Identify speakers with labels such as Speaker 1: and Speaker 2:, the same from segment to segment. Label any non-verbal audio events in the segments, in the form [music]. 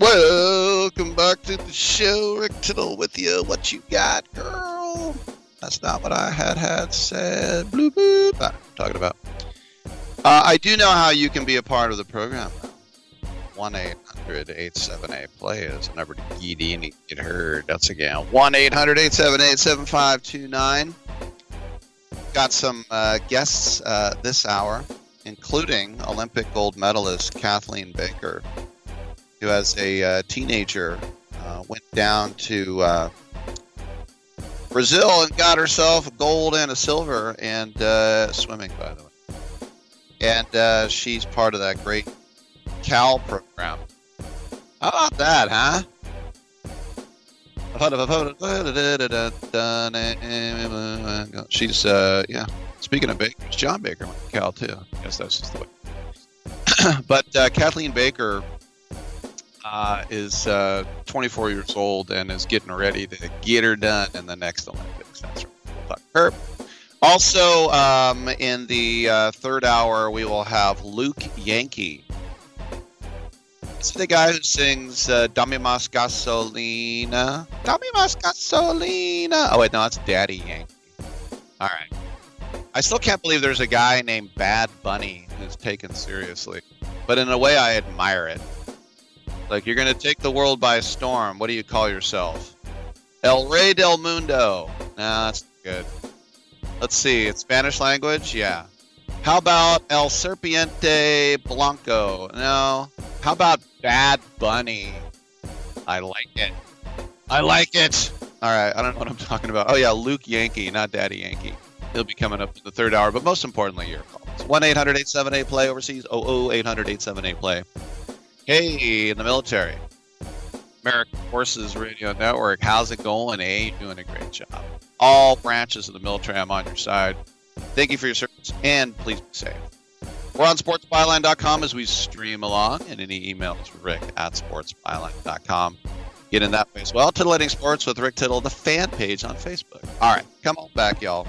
Speaker 1: Welcome back to the show. Rick Tittle with you. What you got, girl? That's not what I had had said. Bloop, bloop. Ah, talking about. Uh, I do know how you can be a part of the program. 1 800 878 play is the number to get in and get heard. That's again 1 800 878 7529. Got some uh, guests uh, this hour, including Olympic gold medalist Kathleen Baker, who, as a uh, teenager, uh, went down to uh, Brazil and got herself a gold and a silver and uh, swimming, by the way. And uh, she's part of that great Cal program. How about that, huh? She's, uh, yeah. Speaking of Baker, John Baker went to Cal too. I guess that's just the way. [clears throat] but uh, Kathleen Baker uh, is uh, 24 years old and is getting ready to get her done in the next Olympics. That's right. Also, um, in the uh, third hour, we will have Luke Yankee. It's the guy who sings uh, Dame Mas Gasolina. Dame Mas Gasolina. Oh, wait, no, that's Daddy Yankee. All right. I still can't believe there's a guy named Bad Bunny who's taken seriously. But in a way, I admire it. Like, you're to take the world by storm. What do you call yourself? El Rey del Mundo. Nah, that's good. Let's see. It's Spanish language? Yeah. How about El Serpiente Blanco? No. How about Bad Bunny? I like it. I like it. All right. I don't know what I'm talking about. Oh, yeah. Luke Yankee, not Daddy Yankee. He'll be coming up in the third hour. But most importantly, your calls 1 800 878 play overseas. Oh, 800 878 play. Hey, in the military. American Forces Radio Network. How's it going? Hey, doing a great job. All branches of the military, I'm on your side. Thank you for your service, and please be safe. We're on sportsbyline.com as we stream along, and any emails rick at sportsbyline.com. Get in that way as well. Titillating Sports with Rick Tittle, the fan page on Facebook. All right, come on back, y'all.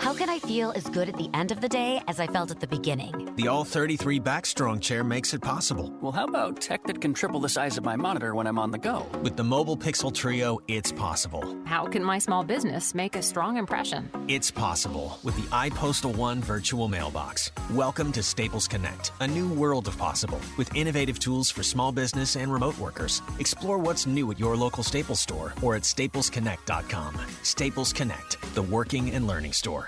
Speaker 2: How can I feel as good at the end of the day as I felt at the beginning?
Speaker 3: The All 33 Backstrong chair makes it possible.
Speaker 4: Well, how about tech that can triple the size of my monitor when I'm on the go?
Speaker 3: With the Mobile Pixel Trio, it's possible.
Speaker 5: How can my small business make a strong impression?
Speaker 3: It's possible with the iPostal One virtual mailbox. Welcome to Staples Connect, a new world of possible with innovative tools for small business and remote workers. Explore what's new at your local Staples store or at staplesconnect.com. Staples Connect, the working and learning store.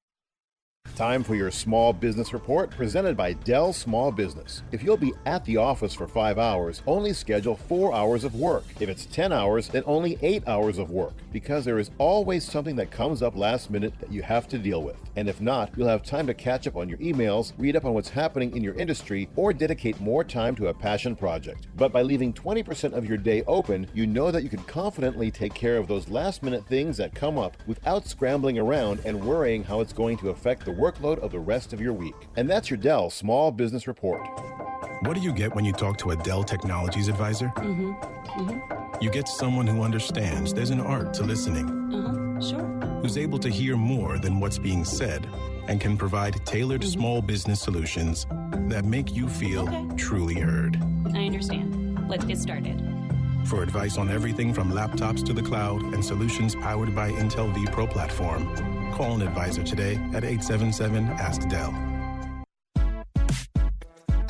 Speaker 6: Time for your small business report presented by Dell Small Business. If you'll be at the office for five hours, only schedule four hours of work. If it's 10 hours, then only eight hours of work, because there is always something that comes up last minute that you have to deal with. And if not, you'll have time to catch up on your emails, read up on what's happening in your industry, or dedicate more time to a passion project. But by leaving 20% of your day open, you know that you can confidently take care of those last minute things that come up without scrambling around and worrying how it's going to affect the workload of the rest of your week. And that's your Dell Small Business Report.
Speaker 7: What do you get when you talk to a Dell Technologies advisor?
Speaker 8: Mm-hmm. Mm-hmm.
Speaker 7: You get someone who understands there's an art to listening,
Speaker 8: Uh-huh. Sure.
Speaker 7: who's able to hear more than what's being said, and can provide tailored small business solutions that make you feel truly heard.
Speaker 8: I understand. Let's get started.
Speaker 7: For advice on everything from laptops to the cloud and solutions powered by Intel vPro platform, call an advisor today at 877 Ask Dell.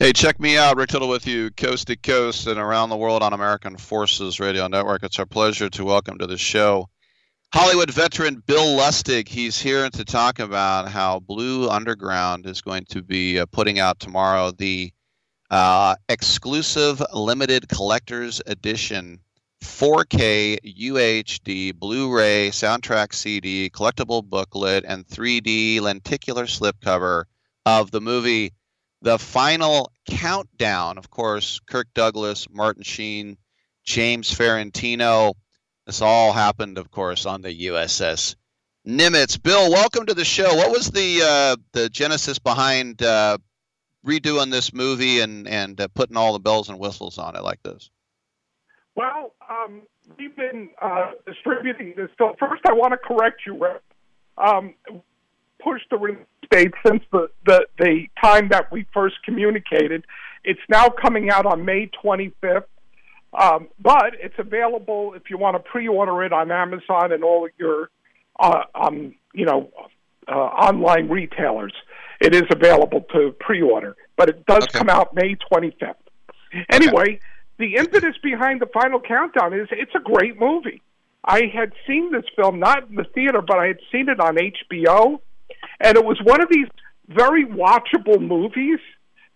Speaker 1: Hey, check me out. Rick Tittle with you, coast to coast and around the world on American Forces Radio Network. It's our pleasure to welcome to the show Hollywood veteran Bill Lustig. He's here to talk about how Blue Underground is going to be uh, putting out tomorrow the uh, exclusive limited collector's edition 4K UHD Blu ray soundtrack CD, collectible booklet, and 3D lenticular slipcover of the movie The Final Countdown. Of course, Kirk Douglas, Martin Sheen, James Farentino. This all happened, of course, on the USS Nimitz. Bill, welcome to the show. What was the uh, the genesis behind uh, redoing this movie and and uh, putting all the bells and whistles on it like this?
Speaker 9: Well, um, we've been uh, distributing this. So first, I want to correct you. Um, pushed the release date since the, the the time that we first communicated. It's now coming out on May 25th. Um, but it's available if you want to pre-order it on Amazon and all of your, uh, um, you know, uh, online retailers. It is available to pre-order, but it does come out May 25th. Anyway, the impetus behind the final countdown is it's a great movie. I had seen this film not in the theater, but I had seen it on HBO, and it was one of these very watchable movies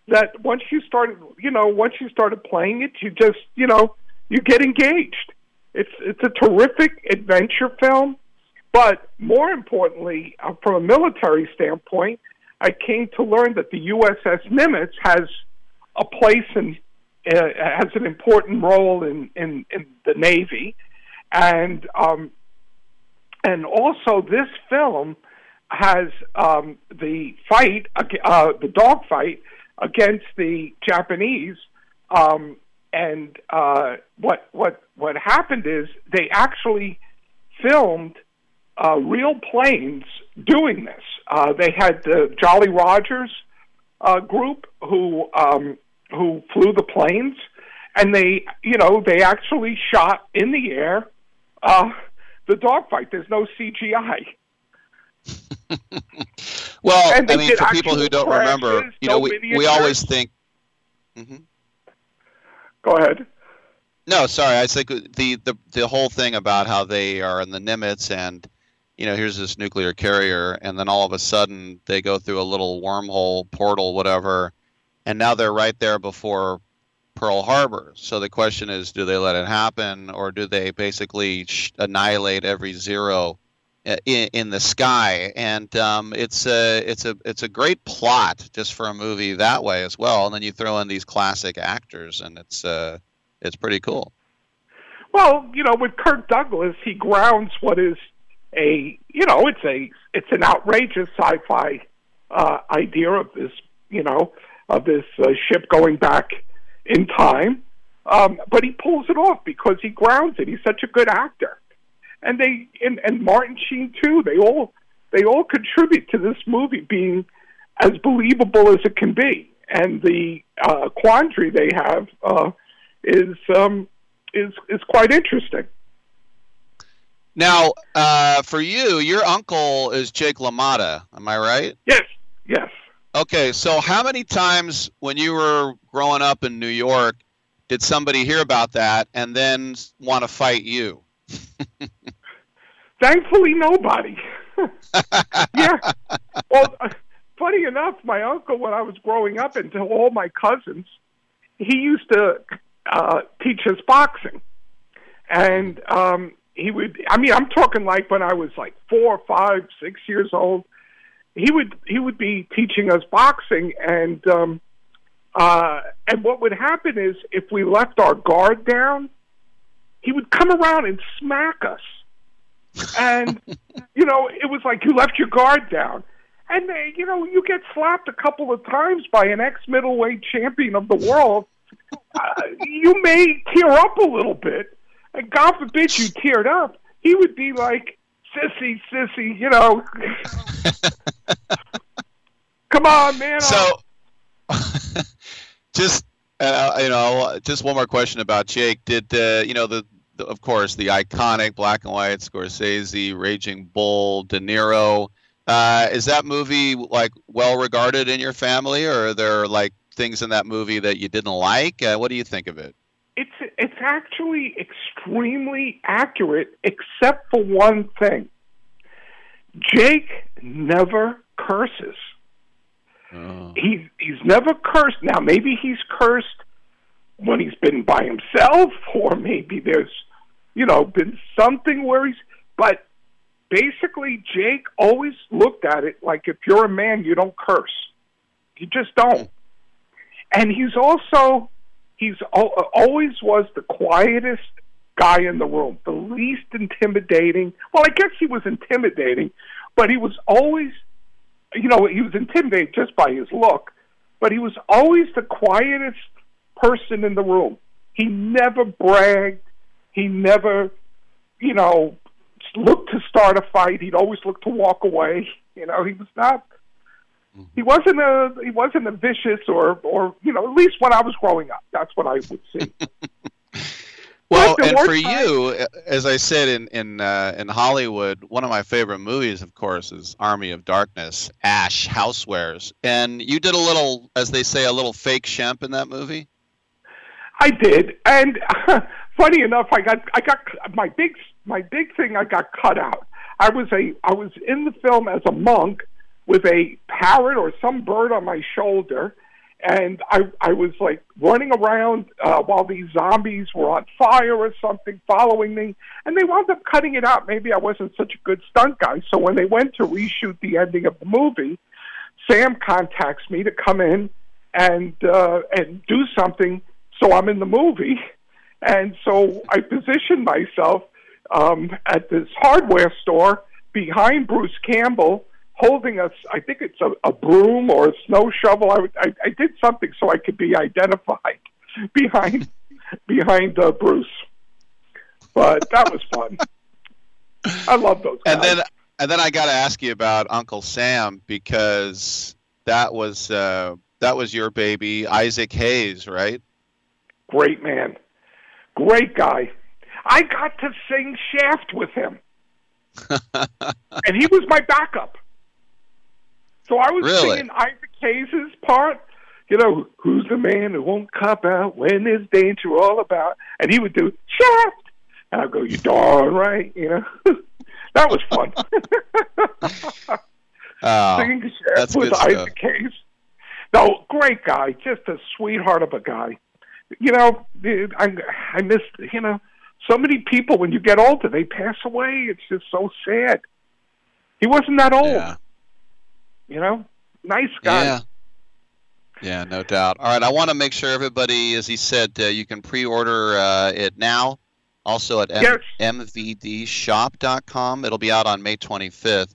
Speaker 9: that once you started, you know, once you started playing it, you just, you know, you get engaged. It's it's a terrific adventure film, but more importantly, uh, from a military standpoint, I came to learn that the USS Nimitz has a place and uh, has an important role in in, in the Navy, and um, and also this film has um, the fight, uh, the dog fight against the Japanese. Um, and uh, what what what happened is they actually filmed uh, real planes doing this. Uh, they had the Jolly Rogers uh, group who um, who flew the planes, and they you know they actually shot in the air uh, the dogfight. There's no CGI. [laughs]
Speaker 1: Well, I mean, for people who don't remember, you know, we, we always think. hmm
Speaker 9: Go ahead.
Speaker 1: No, sorry. I think the, the the whole thing about how they are in the Nimitz and you know here's this nuclear carrier and then all of a sudden they go through a little wormhole portal whatever and now they're right there before Pearl Harbor. So the question is do they let it happen or do they basically sh- annihilate every zero in, in the sky and um, it's a it's a it's a great plot just for a movie that way as well and then you throw in these classic actors and it's uh, it's pretty cool.
Speaker 9: Well, you know, with Kirk Douglas, he grounds what is a, you know, it's a, it's an outrageous sci-fi uh, idea of this, you know, of this uh, ship going back in time. Um, but he pulls it off because he grounds it. He's such a good actor, and they and, and Martin Sheen too. They all they all contribute to this movie being as believable as it can be. And the uh, quandary they have uh, is um, is is quite interesting.
Speaker 1: Now, uh, for you, your uncle is Jake LaMotta. Am I right?
Speaker 9: Yes. Yes.
Speaker 1: Okay, so how many times when you were growing up in New York did somebody hear about that and then want to fight you? [laughs]
Speaker 9: Thankfully, nobody. [laughs] yeah. Well, uh, funny enough, my uncle, when I was growing up, and to all my cousins, he used to uh, teach us boxing, and um, he would. I mean, I'm talking like when I was like four, five, six years old. He would he would be teaching us boxing, and um, uh, and what would happen is if we left our guard down, he would come around and smack us and [laughs] you know it was like you left your guard down. And uh, you know you get slapped a couple of times by an ex middleweight champion of the world. Uh, you may tear up a little bit. And god forbid you teared up. He would be like sissy sissy you know. [laughs] Come on man
Speaker 1: So, [laughs] just uh, you know, just one more question about Jake. Did uh, you know the, of course, the iconic black and white Scorsese, Raging Bull, De Niro? Uh, is that movie like well regarded in your family, or are there like things in that movie that you didn't like? Uh, what do you think of it?
Speaker 9: it's it's actually extremely accurate except for one thing jake never curses he's he's never cursed now maybe he's cursed when he's been by himself [laughs] or maybe there's you know been something where he's but basically jake always looked at it like if you're a man you don't curse you just don't and he's also he's al- always was the quietest guy in the room, the least intimidating. Well, I guess he was intimidating, but he was always, you know, he was intimidating just by his look, but he was always the quietest person in the room. He never bragged. He never, you know, looked to start a fight. He'd always look to walk away. You know, he was not he wasn't a he wasn't a vicious or or you know at least when I was growing up that's what I would see. [laughs]
Speaker 1: Well, and for
Speaker 9: times-
Speaker 1: you, as I said in in uh, in Hollywood, one of my favorite movies, of course, is Army of Darkness, Ash Housewares, and you did a little, as they say, a little fake Shemp in that movie.
Speaker 9: I did, and [laughs] funny enough, I got I got my big my big thing. I got cut out. I was a I was in the film as a monk with a parrot or some bird on my shoulder, and I I was like running around uh, while these zombies were on fire or something, following me, and they wound up cutting it out. Maybe I wasn't such a good stunt guy, so when they went to reshoot the ending of the movie, Sam contacts me to come in and uh, and do something so I'm in the movie. [laughs] And so I positioned myself um, at this hardware store behind Bruce Campbell, holding a, I think it's a, a broom or a snow shovel. I, I, I did something so I could be identified [laughs] behind behind uh, Bruce. But that was fun. I love those guys.
Speaker 1: And then and then I got to ask you about Uncle Sam because that was uh, that was your baby, Isaac Hayes, right?
Speaker 9: Great man. Great guy. I got to sing Shaft with him. [laughs] and he was my backup. So I was
Speaker 1: Really?
Speaker 9: singing Isaac Hayes' part. You know, who's the man who won't cop out when there's danger all about? And he would do shaft. And I'd go, you darn right. You know, [laughs] that was fun.
Speaker 1: Oh, [laughs]
Speaker 9: Singing shaft with
Speaker 1: stuff.
Speaker 9: Isaac Hayes. No, great guy, just a sweetheart of a guy. You know, I I miss you know so many people when you get older they pass away. It's just so sad. He wasn't that old.
Speaker 1: Yeah.
Speaker 9: You know, nice guy.
Speaker 1: Yeah. Yeah, no doubt. All right, I want to make sure everybody, as he said, uh, you can pre-order uh, it now. Also at M-
Speaker 9: Yes.
Speaker 1: mvdshop.com. It'll be out on May 25th.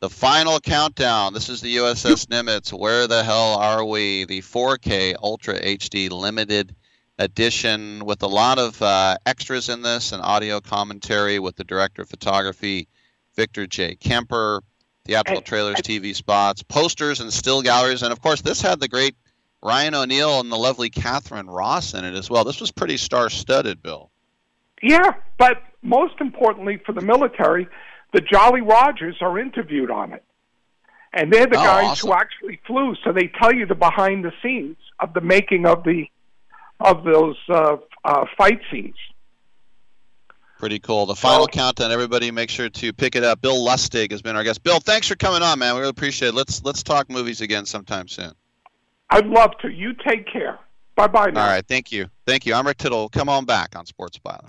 Speaker 1: The final countdown. This is the USS Nimitz. Where the hell are we? The 4K Ultra HD limited edition with a lot of uh, extras in this and audio commentary with the director of photography, Victor J. Kemper, theatrical trailers, TV spots, posters, and still galleries. And of course, this had the great Ryan O'Neal and the lovely Katharine Ross in it as well. This was pretty star studded, Bill.
Speaker 9: Yeah, but most importantly for the military, the Jolly Rogers are interviewed on it. And they're the
Speaker 1: Oh,
Speaker 9: guys
Speaker 1: awesome.
Speaker 9: who actually flew, so they tell you the behind the scenes of the making of the of those uh, uh, fight scenes.
Speaker 1: Pretty cool. The final countdown. Everybody, make sure to pick it up. Bill Lustig has been our guest. Bill, thanks for coming on, man. We really appreciate it. Let's let's talk movies again sometime soon.
Speaker 9: I'd love to. You take care. Bye bye.
Speaker 1: All right, thank you, thank you. I'm Rick Tittle. Come on back on Sports Byline.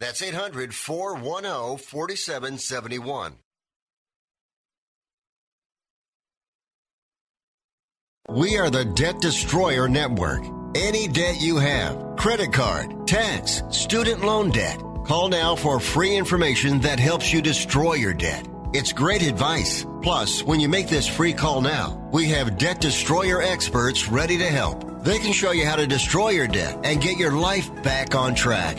Speaker 10: That's 800 410 4771. We are the Debt Destroyer Network. Any debt you have, credit card, tax, student loan debt, call now for free information that helps you destroy your debt. It's great advice. Plus, when you make this free call now, we have debt destroyer experts ready to help. They can show you how to destroy your debt and get your life back on track.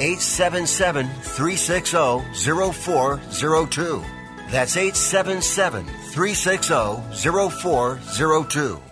Speaker 10: 877 360 0402. That's 877 360 0402.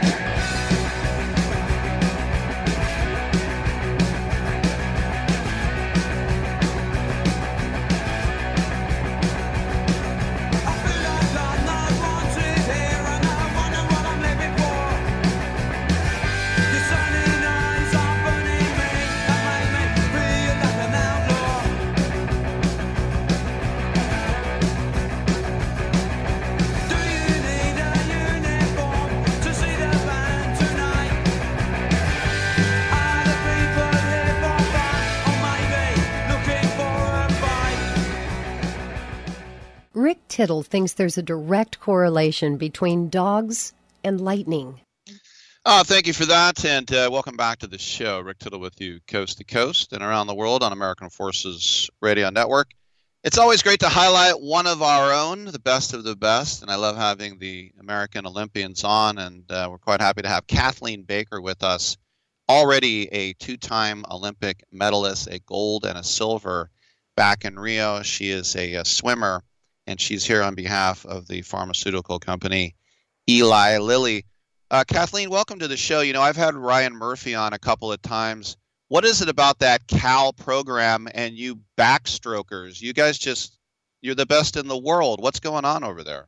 Speaker 11: Tittle thinks there's a direct correlation between dogs and lightning.
Speaker 1: Oh, thank you for that, and uh, welcome back to the show. Rick Tittle with you, coast to coast and around the world on American Forces Radio Network. It's always great to highlight one of our own, the best of the best, and I love having the American Olympians on, and uh, we're quite happy to have Kathleen Baker with us, already a two-time Olympic medalist, a gold and a silver back in Rio. She is a, a swimmer, and she's here on behalf of the pharmaceutical company Eli Lilly. Uh, Kathleen, welcome to the show. You know, I've had Ryan Murphy on a couple of times. What is it about that Cal program and you backstrokers? You guys just, you're the best in the world. What's going on over there?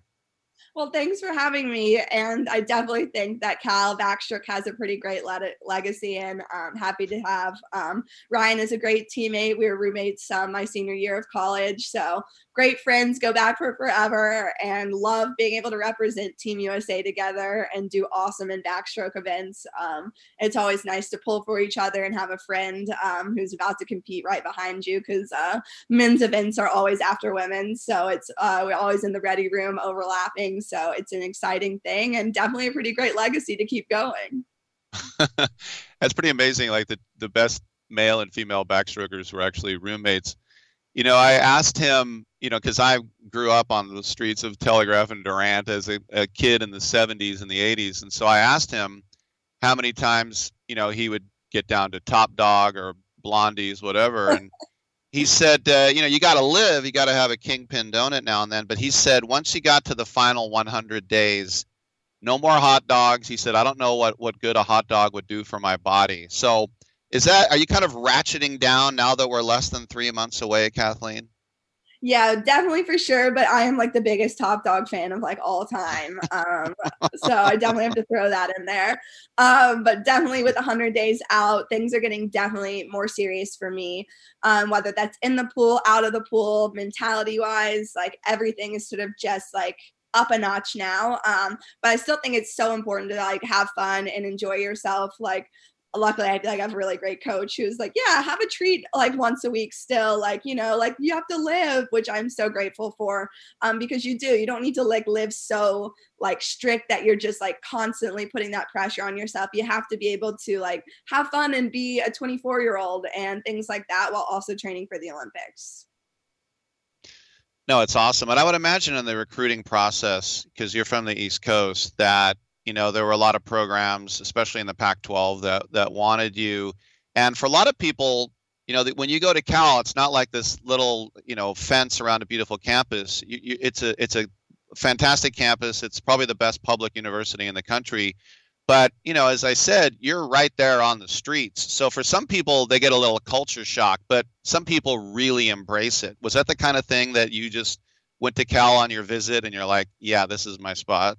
Speaker 12: Well, thanks for having me. And I definitely think that Cal Backstroke has a pretty great le- legacy, and I'm happy to have um, Ryan is a great teammate. We were roommates um, my senior year of college, so great friends, go back for forever, and love being able to represent Team USA together and do awesome in backstroke events. Um, it's always nice to pull for each other and have a friend um, who's about to compete right behind you because uh, men's events are always after women, so it's uh, we're always in the ready room overlapping. So it's an exciting thing and definitely a pretty great legacy to keep going. [laughs]
Speaker 1: That's pretty amazing. Like the the best male and female backstrokers were actually roommates you know, I asked him, you know, because I grew up on the streets of Telegraph and Durant as a, a, kid in the 70s and the 80s. And so I asked him how many times, you know, he would get down to Top Dog or Blondie's, whatever. And he said, uh, you know, you got to live, you got to have a kingpin donut now and then. But he said, once he got to the final 100 days, no more hot dogs. He said, I don't know what, what good a hot dog would do for my body. So, is that are you kind of ratcheting down now that we're less than three months away, Kathleen?
Speaker 12: Yeah, definitely for sure. But I am like the biggest Top Dog fan of like all time. Um, so I definitely have to throw that in there. Um, but definitely with 100 days out, things are getting definitely more serious for me. Um, whether that's in the pool, out of the pool, mentality wise, like everything is sort of just like up a notch now. Um, but I still think it's so important to like have fun and enjoy yourself. Like luckily I like I have a really great coach who's like, yeah, have a treat like once a week still. Like, you know, like you have to live, which I'm so grateful for. Um, because you do, you don't need to like live so like strict that you're just like constantly putting that pressure on yourself. You have to be able to like have fun and be a 24 year old and things like that while also training for the Olympics.
Speaker 1: No, it's awesome. And I would imagine in the recruiting process, because you're from the East Coast, that you know there were a lot of programs especially in the pac 12 that that wanted you. And for a lot of people you know when you go to cal it's not like this little you know fence around a beautiful campus. You, you, it's a it's a fantastic campus. It's probably the best public university in the country. But you know as i said you're right there on the streets. So for some people they get a little culture shock but some people really embrace it. Was that the kind of thing that you just went to cal on your visit and you're like yeah this is my spot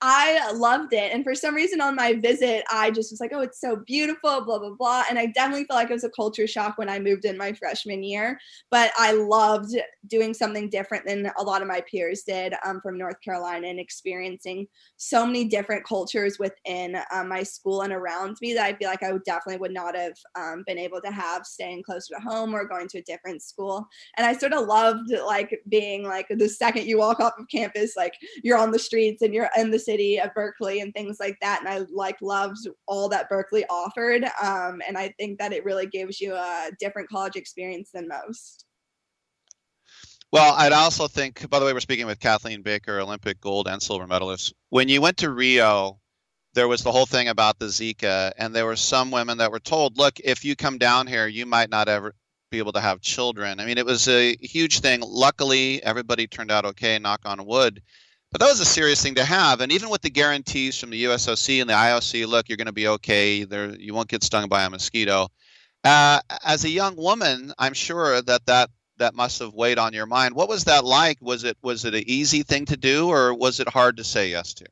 Speaker 12: I loved it. And for some reason on my visit, I just was like, oh, it's so beautiful, blah, blah, blah. And I definitely felt like it was a culture shock when I moved in my freshman year. But I loved doing something different than a lot of my peers did um, from North Carolina and experiencing so many different cultures within um, my school and around me that I feel like I would definitely would not have um, been able to have staying closer to home or going to a different school. And I sort of loved like being like the second you walk off of campus, like you're on the streets and you're in the city of Berkeley and things like that. And I like loved all that Berkeley offered. Um, and I think that it really gives you a different college experience than most.
Speaker 1: Well, I'd also think, by the way, we're speaking with Kathleen Baker, Olympic gold and silver medalist. When you went to Rio, there was the whole thing about the Zika, and there were some women that were told, look, if you come down here, you might not ever be able to have children. I mean, it was a huge thing. Luckily, everybody turned out okay, knock on wood. But that was a serious thing to have. And even with the guarantees from the USOC and the IOC, look, you're going to be okay. There, you won't get stung by a mosquito. Uh, as a young woman, I'm sure that that that must have weighed on your mind. What was that like? Was it was it an easy thing to do, or was it hard to say yes to?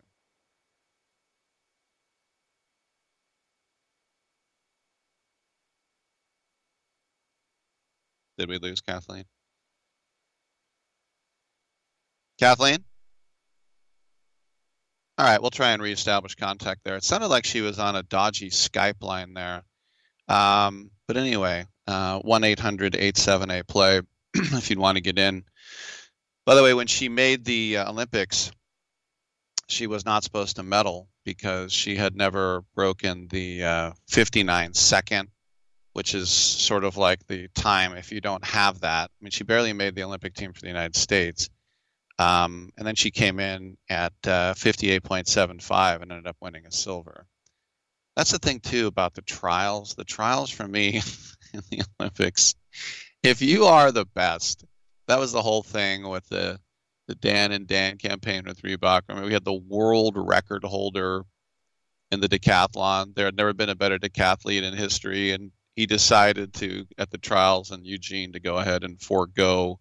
Speaker 1: Did we lose Kathleen? Kathleen? All right, we'll try and reestablish contact there. It sounded like she was on a dodgy Skype line there. Um, but anyway, uh, 1 800 87A play [clears throat] if you'd want to get in. By the way, when she made the uh, Olympics, she was not supposed to medal because she had never broken the uh, 59 second, which is sort of like the time if you don't have that. I mean, she barely made the Olympic team for the United States. Um, and then she came in at uh, 58.75 and ended up winning a silver. That's the thing, too, about the trials. The trials for me [laughs] in the Olympics, if you are the best, that was the whole thing with the the Dan and Dave campaign with Reebok. I mean, we had the world record holder in the decathlon. There had never been a better decathlete in history, and he decided to, at the trials in Eugene, to go ahead and forego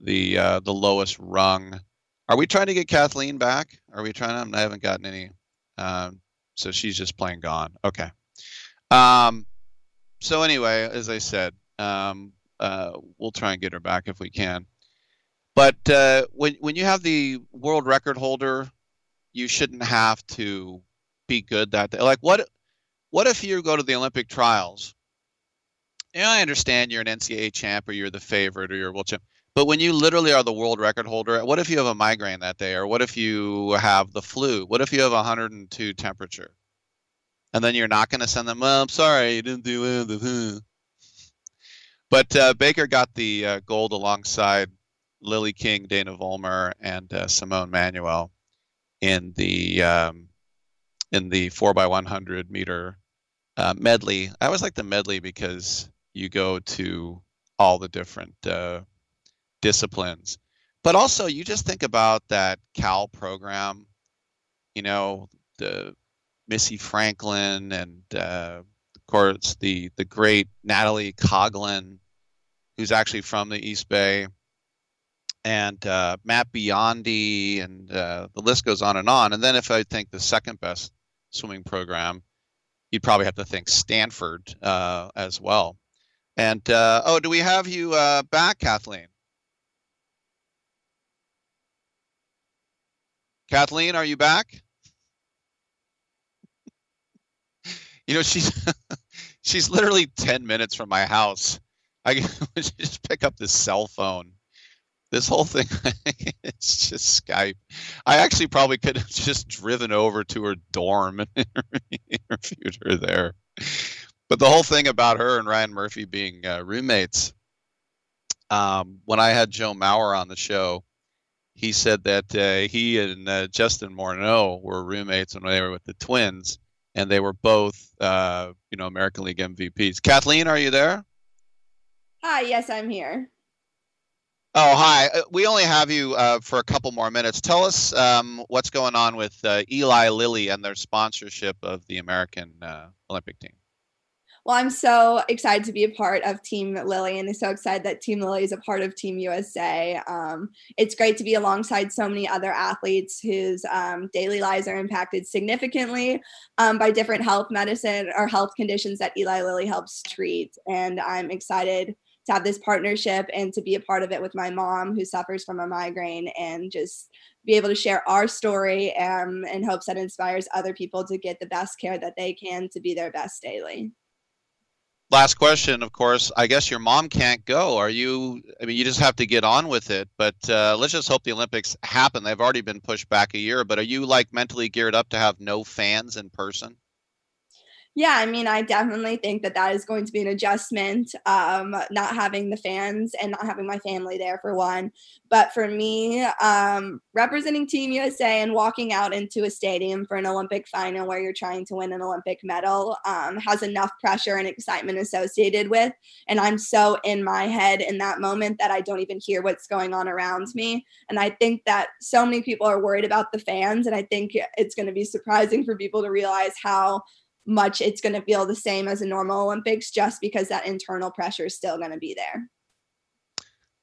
Speaker 1: the uh, the lowest rung. Are we trying to get Kathleen back? Are we trying to? I haven't gotten any. Um, so she's just playing gone. Okay. Um, so anyway, as I said, um, uh, we'll try and get her back if we can. But uh, when when you have the world record holder, you shouldn't have to be good that day. Like what? What if you go to the Olympic trials? Yeah, I understand you're an NCAA champ or you're the favorite or you're a world champ. But when you literally are the world record holder, what if you have a migraine that day, or what if you have the flu? What if you have 102 temperature, and then you're not going to send them? Well, I'm sorry, you didn't do it. But uh, Baker got the uh, gold alongside Lily King, Dana Vollmer, and uh, Simone Manuel in the um, in the four by 100 meter uh, medley. I always like the medley because you go to all the different uh, disciplines. But also, you just think about that Cal program, you know, the Missy Franklin and, uh, of course, the, the great Natalie Coughlin, who's actually from the East Bay, and uh, Matt Biondi, and uh, the list goes on and on. And then if I think the second best swimming program, you'd probably have to think Stanford uh, as well. And uh, oh, do we have you uh, back, Kathleen? Kathleen, are you back? you know, she's [laughs] she's literally 10 minutes from my house. I [laughs] just pick up this cell phone. This whole thing, [laughs] it's just Skype. I actually probably could have just driven over to her dorm and interviewed her there. But the whole thing about her and Ryan Murphy being uh, roommates, um, when I had Joe Mauer on the show, he said that uh, he and uh, Justin Morneau were roommates when they were with the Twins, and they were both, uh, you know, American League MVPs. Kathleen, are you there?
Speaker 12: Hi, yes, I'm here.
Speaker 1: Oh, hi. Uh, we only have you uh, for a couple more minutes. Tell us um, what's going on with uh, Eli Lilly and their sponsorship of the American Olympic team.
Speaker 12: Well, I'm so excited to be a part of Team Lilly and so excited that Team Lilly is a part of Team USA. Um, it's great to be alongside so many other athletes whose um, daily lives are impacted significantly um, by different health medicine or health conditions that Eli Lilly helps treat. And I'm excited to have this partnership and to be a part of it with my mom who suffers from a migraine and just be able to share our story um, in hopes that inspires other people to get the best care that they can to be their best daily
Speaker 1: last question, of course. I guess your mom can't go. Are you? I mean, you just have to get on with it. But uh, let's just hope the Olympics happen. They've already been pushed back a year. But are you like mentally geared up to have no fans in person?
Speaker 12: Yeah, I mean, I definitely think that that is going to be an adjustment. Um, not having the fans and not having my family there for one, but for me, um, representing Team USA and walking out into a stadium for an Olympic final where you're trying to win an Olympic medal um, has enough pressure and excitement associated with. And I'm so in my head in that moment that I don't even hear what's going on around me. And I think that so many people are worried about the fans, and I think it's going to be surprising for people to realize how much it's going to feel the same as a normal Olympics just because that internal pressure is still going to be there.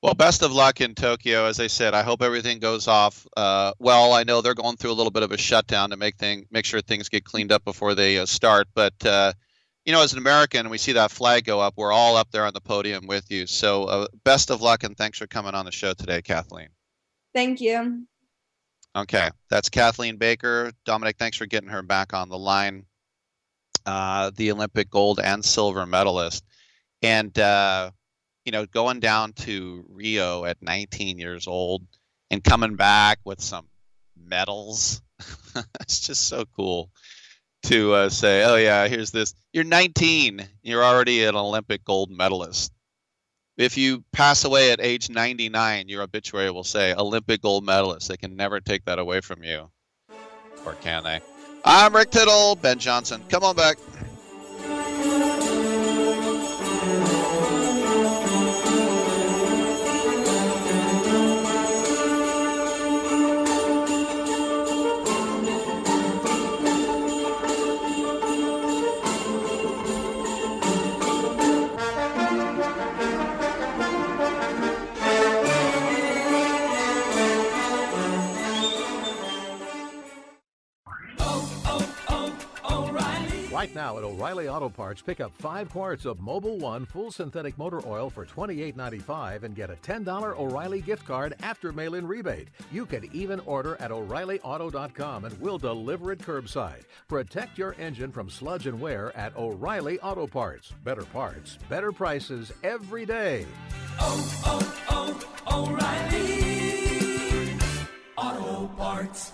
Speaker 1: Well, best of luck in Tokyo. As I said, I hope everything goes off uh, well. I know they're going through a little bit of a shutdown to make thing make sure things get cleaned up before they uh, start. But uh, you know, as an American, we see that flag go up. We're all up there on the podium with you. So, uh, best of luck and thanks for coming on the show today, Kathleen.
Speaker 12: Thank you.
Speaker 1: Okay, that's Kathleen Baker. Dominic, thanks for getting her back on the line uh, the Olympic gold and silver medalist. And, uh, you know, going down to Rio at 19 years old and coming back with some medals, [laughs] it's just so cool to uh, say, oh, yeah, here's this. You're 19, you're already an Olympic gold medalist. If you pass away at age 99, your obituary will say Olympic gold medalist. They can never take that away from you. Or can they? I'm Rick Tittle, Ben Johnson. Come on back.
Speaker 13: Right now at O'Reilly Auto Parts, pick up five quarts of Mobil One full synthetic motor oil for $28.95 and get a $10 O'Reilly gift card after mail in rebate. You can even order at O'ReillyAuto.com and we'll deliver it curbside. Protect your engine from sludge and wear at O'Reilly Auto Parts. Better parts, better prices every day.
Speaker 14: Oh, oh, oh, O'Reilly Auto Parts.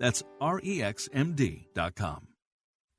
Speaker 15: That's REXMD.com.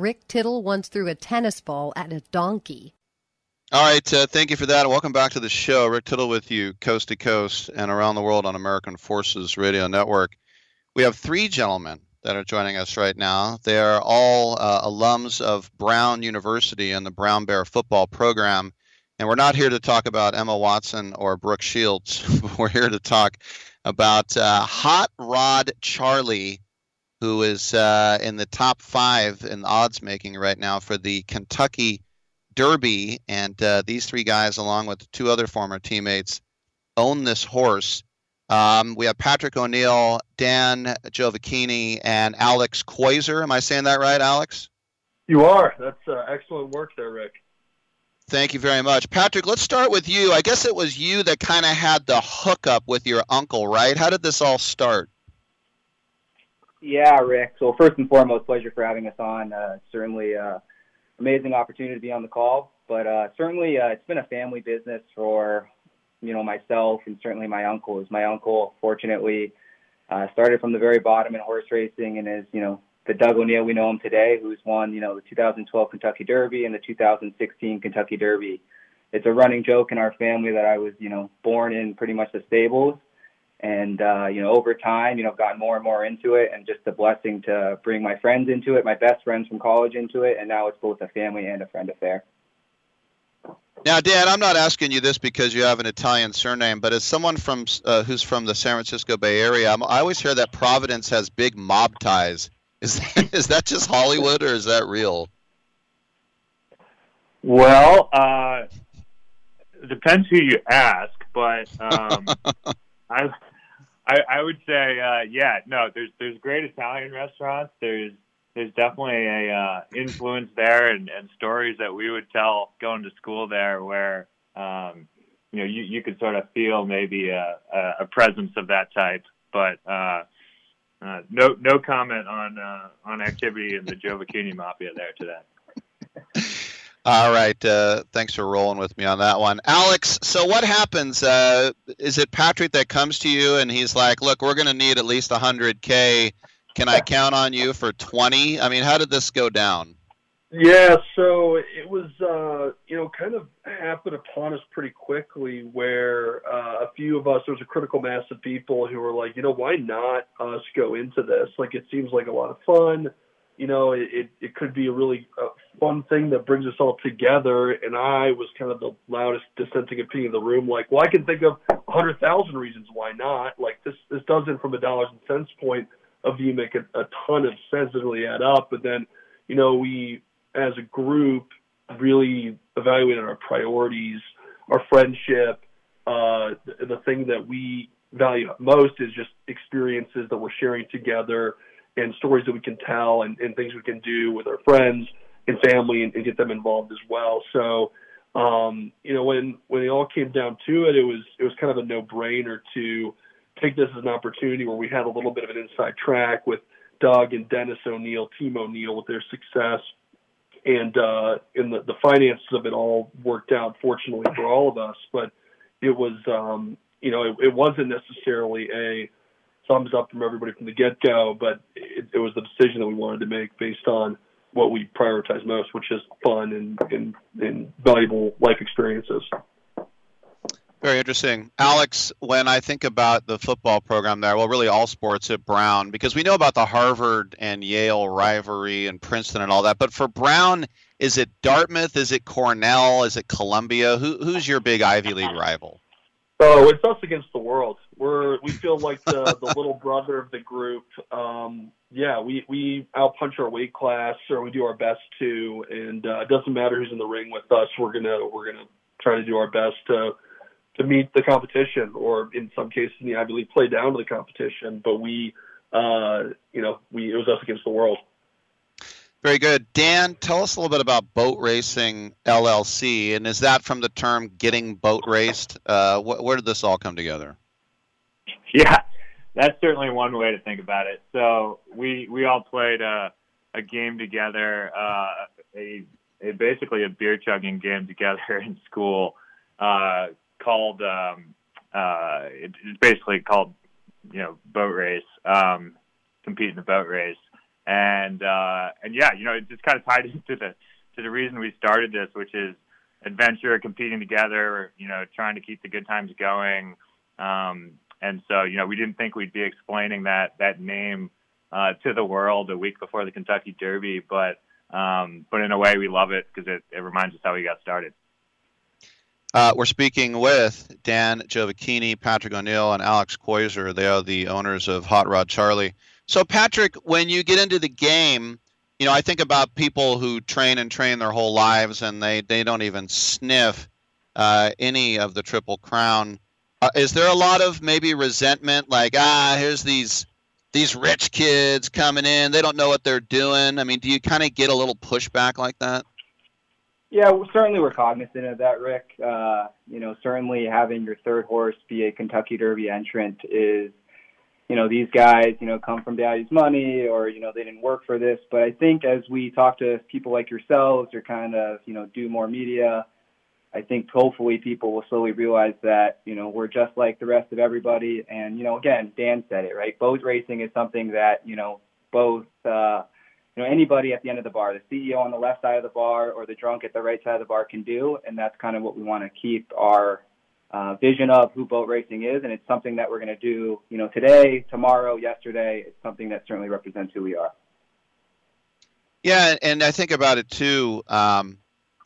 Speaker 11: Rick Tittle once threw a tennis ball at a donkey.
Speaker 1: All right, uh, thank you for that. Welcome back to the show. Rick Tittle with you, coast to coast and around the world on American Forces Radio Network. We have three gentlemen that are joining us right now. They are all uh, alums of Brown University and the Brown Bear football program. And we're not here to talk about Emma Watson or Brooke Shields. [laughs] we're here to talk about uh, Hot Rod Charlie, who is uh, in the top five in odds making right now for the Kentucky Derby, and uh, these three guys, along with two other former teammates, own this horse. Um, we have Patrick O'Neill, Dan Giovacchini, and Alex Quoyeser. Am I saying that right, Alex?
Speaker 16: You are. That's uh, excellent work there, Rick.
Speaker 1: Thank you very much. Patrick, let's start with you. I guess it was you that kind of had the hookup with your uncle, right? How did this all start?
Speaker 17: Yeah, Rick. So first and foremost, pleasure for having us on. Uh, certainly, uh, amazing opportunity to be on the call. But uh, certainly, uh, it's been a family business for you know myself and certainly my uncle. As my uncle, fortunately, uh, started from the very bottom in horse racing and is you know the Doug O'Neill we know him today, who's won you know the 2012 Kentucky Derby and the 2016 Kentucky Derby. It's a running joke in our family that I was you know born in pretty much the stables and uh, you know over time you know I've gotten more and more into it and just the blessing to bring my friends into it my best friends from college into it and now it's both a family and a friend affair
Speaker 1: Now, Dan, I'm not asking you this because you have an Italian surname, but as someone from uh, who's from the San Francisco Bay Area, I'm, I always hear that Providence has big mob ties. Is [laughs] is that just Hollywood or is that real?
Speaker 18: Well, uh, depends who you ask, but um, [laughs] I, I I would say uh, yeah, no. There's there's great Italian restaurants. There's there's definitely a uh, influence there, and, and stories that we would tell going to school there, where um, you know you you could sort of feel maybe a, a, presence of that type, but. Uh, uh, no, no comment on uh, on activity in the Giovacchini Mafia there today. [laughs]
Speaker 1: All right. Uh, thanks for rolling with me on that one. Alex, so what happens? Uh, is it Patrick that comes to you and he's like, look, we're going to need at least 100K. Can I count on you for 20? I mean, how did this go down?
Speaker 16: Yeah, so it was, uh, you know, kind of happened upon us pretty quickly where uh, a few of us, there was a critical mass of people who were like, you know, why not us go into this? Like, it seems like a lot of fun. You know, it, it, it could be a really uh, fun thing that brings us all together. And I was kind of the loudest dissenting opinion in the room. Like, well, I can think of a hundred thousand reasons why not. Like, this, this doesn't, from a dollars and cents point of view, make a, a ton of sense. Doesn't really add up. But then, you know, we, as a group really evaluated our priorities, our friendship. Uh, the, the thing that we value most is just experiences that we're sharing together and stories that we can tell and, and things we can do with our friends and family and, and get them involved as well. So um, you know, when when it all came down to it, it was it was kind of a no brainer to take this as an opportunity where we had a little bit of an inside track with Doug and Dennis O'Neill, Team O'Neill, with their success, and uh, and the, the finances of it all worked out fortunately for all of us. But it was, um, you know, it, it wasn't necessarily a thumbs up from everybody from the get go, but it, it was the decision that we wanted to make based on what we prioritize most, which is fun and, and, and valuable life experiences.
Speaker 1: Very interesting. Alex, when I think about the football program there, well, really all sports at Brown, because we know about the Harvard and Yale rivalry and Princeton and all that. But for Brown, is it Dartmouth? Is it Cornell? Is it Columbia? Who, who's your big Ivy League rival?
Speaker 16: Oh, it's us against the world. We're we feel like the the little brother of the group. Um, yeah, we we outpunch our weight class, or we do our best to, and uh, it doesn't matter who's in the ring with us. We're gonna we're gonna try to do our best to to meet the competition, or in some cases in the Ivy League, play down to the competition. But we, uh, you know, we it was us against the world.
Speaker 1: Very good. Dan, tell us a little bit about Boat Racing LLC, and is that from the term getting boat raced? Uh, wh- where did this all come together? [laughs]
Speaker 18: Yeah, that's certainly one way to think about it. So we we all played a, a game together, uh, a, a basically a beer chugging game together [laughs] in school uh, called um, uh, it's basically called you know boat race, um, compete in the boat race, and uh, and yeah, you know it just kind of tied [laughs] into the to the reason we started this, which is adventure, competing together, you know, trying to keep the good times going. Um, and so, you know, we didn't think we'd be explaining that that name uh, to the world a week before the Kentucky Derby, but um, but in a way, we love it because it, it reminds us how we got started.
Speaker 1: Uh, we're speaking with Dan Giovacchini, Patrick O'Neill, and Alex Quoyeser. They are the owners of Hot Rod Charlie. So, Patrick, when you get into the game, you know, I think about people who train and train their whole lives and they, they don't even sniff uh, any of the Triple Crown. Uh, is there a lot of maybe resentment, like, ah, here's these these rich kids coming in, they don't know what they're doing? I mean, do you kind of get a little pushback like that?
Speaker 17: Yeah, well, certainly we're cognizant of that, Rick. Uh, you know, certainly having your third horse be a Kentucky Derby entrant is, you know, these guys, you know, come from daddy's money or, you know, they didn't work for this. But I think as we talk to people like yourselves or kind of, you know, do more media, I think hopefully people will slowly realize that, you know, we're just like the rest of everybody. And, you know, again, Dan said it, right? Boat racing is something that, you know, both, uh, you know, anybody at the end of the bar, the CEO on the left side of the bar or the drunk at the right side of the bar can do. And that's kind of what we want to keep our uh, vision of who boat racing is. And it's something that we're going to do, you know, today, tomorrow, yesterday. It's something that certainly represents who we are.
Speaker 1: Yeah, and I think about it too, um,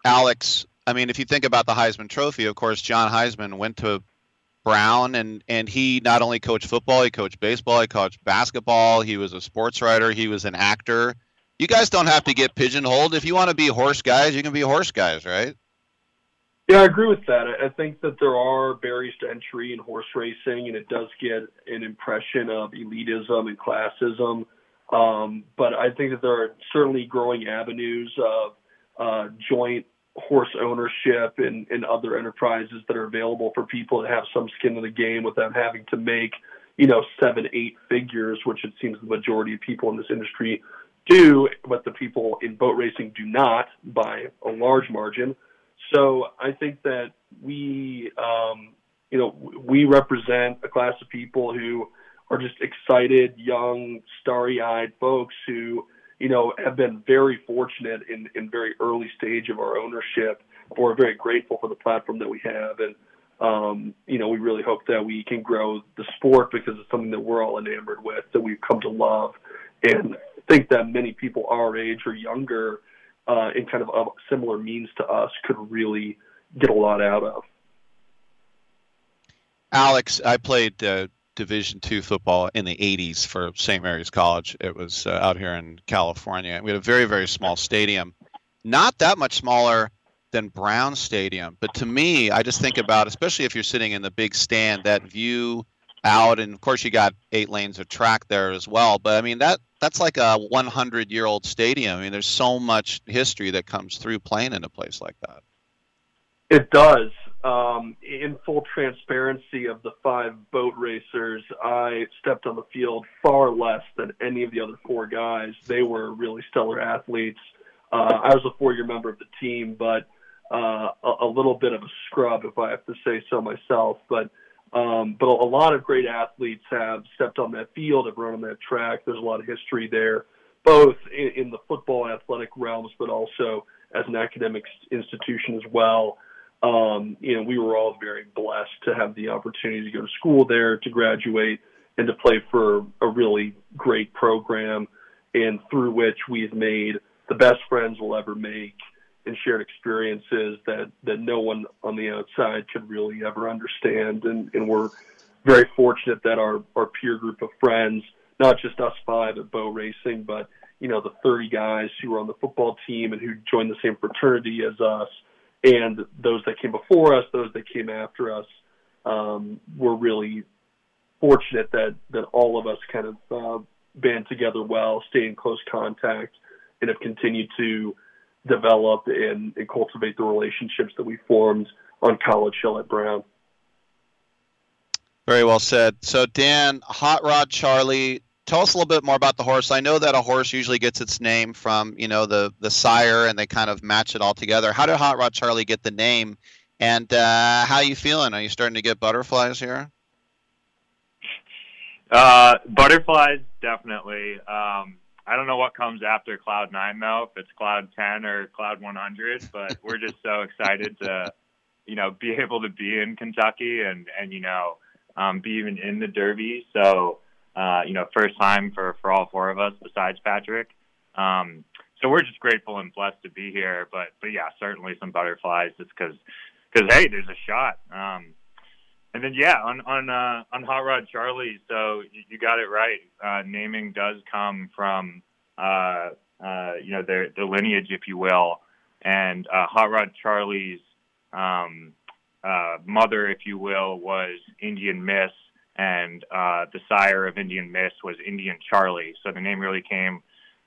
Speaker 1: Alex. I mean, if you think about the Heisman Trophy, of course, John Heisman went to Brown, and and he not only coached football, he coached baseball, he coached basketball. He was a sports writer, he was an actor. You guys don't have to get pigeonholed. If you want to be horse guys, you can be horse guys, right?
Speaker 16: Yeah, I agree with that. I think that there are barriers to entry in horse racing, and it does get an impression of elitism and classism. Um, but I think that there are certainly growing avenues of uh, joint horse ownership and, and other enterprises that are available for people to have some skin in the game without having to make, you know, seven, eight figures, which it seems the majority of people in this industry do, but the people in boat racing do not by a large margin. So I think that we, um, you know, we represent a class of people who are just excited, young, starry-eyed folks who, you know, have been very fortunate in in very early stage of our ownership. We're very grateful for the platform that we have, and um, you know, we really hope that we can grow the sport because it's something that we're all enamored with, that we've come to love, and think that many people our age or younger, uh, in kind of of similar means to us, could really get a lot out of.
Speaker 1: Alex, I played uh, Division two football in the '80s for St. Mary's College. It was uh, out here in California. We had a very, very small stadium, not that much smaller than Brown Stadium. But to me, I just think about, especially if you're sitting in the big stand, that view out, and of course you got eight lanes of track there as well. But I mean that that's like a 100 year old stadium. I mean, there's so much history that comes through playing in a place like that.
Speaker 16: It does. Um, in full transparency of the five boat racers, I stepped on the field far less than any of the other four guys. They were really stellar athletes. Uh, I was a four-year member of the team, but uh, a, a little bit of a scrub, if I have to say so myself. But um, but a lot of great athletes have stepped on that field, have run on that track. There's a lot of history there, both in, in the football athletic realms, but also as an academic institution as well. Um, you know, we were all very blessed to have the opportunity to go to school there, to graduate, and to play for a really great program, and through which we've made the best friends we'll ever make and shared experiences that that no one on the outside could really ever understand. And and we're very fortunate that our our peer group of friends not just us five at bow racing but you know the 30 guys who were on the football team and who joined the same fraternity as us and those that came before us those that came after us um we're really fortunate that that all of us kind of uh, band together well stay in close contact and have continued to develop and, and cultivate the relationships that we formed on College Hill at Brown.
Speaker 1: Very well said. So, Dan, Hot Rod Charlie, tell us a little bit more about the horse. I know that a horse usually gets its name from, you know, the the sire, and they kind of match it all together. How did Hot Rod Charlie get the name? And uh, how are you feeling? Are you starting to get butterflies here?
Speaker 18: Uh, butterflies, definitely. Um, I don't know what comes after Cloud Nine though, if it's Cloud Ten or Cloud One Hundred, but we're just so excited to, you know, be able to be in Kentucky and and you know, um, be even in the Derby. So, uh, you know, first time for for all four of us besides Patrick. Um, so we're just grateful and blessed to be here. But but yeah, certainly some butterflies just because because hey, there's a shot. Um, and then yeah, on on uh, on Hot Rod Charlie, so you, got it right. Uh, naming does come from uh, uh, you know their the lineage, if you will, and uh, Hot Rod Charlie's um, uh, mother, if you will, was Indian Miss, and uh, the sire of Indian Miss was Indian Charlie. So the name really came.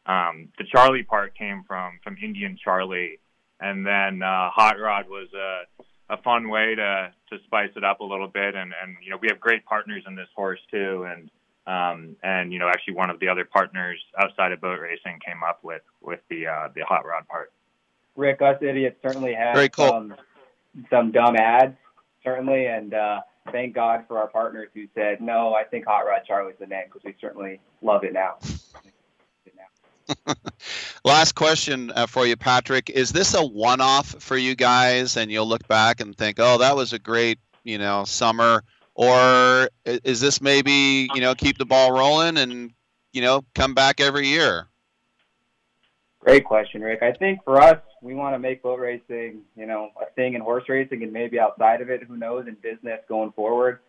Speaker 18: Um, the Charlie part came from from Indian Charlie, and then uh, Hot Rod was a a fun way to to spice it up a little bit and and you know we have great partners in this horse too and um and you know actually one of the other partners outside of boat racing came up with with the uh the hot rod part
Speaker 17: Rick, us idiots certainly have
Speaker 1: Very cool.
Speaker 17: some some dumb ads, certainly, and uh, thank God for our partners who said no. I think Hot Rod Charlie's the name because we certainly love it now.
Speaker 1: Last question uh, for you, Patrick. Is this a one-off for you guys, and you'll look back and think, "Oh, that was a great, you know, summer," or is this maybe, you know, keep the ball rolling and, you know, come back every year?
Speaker 17: Great question, Rick. I think for us, we want to make boat racing, you know, a thing in horse racing and maybe outside of it, who knows, in business going forward.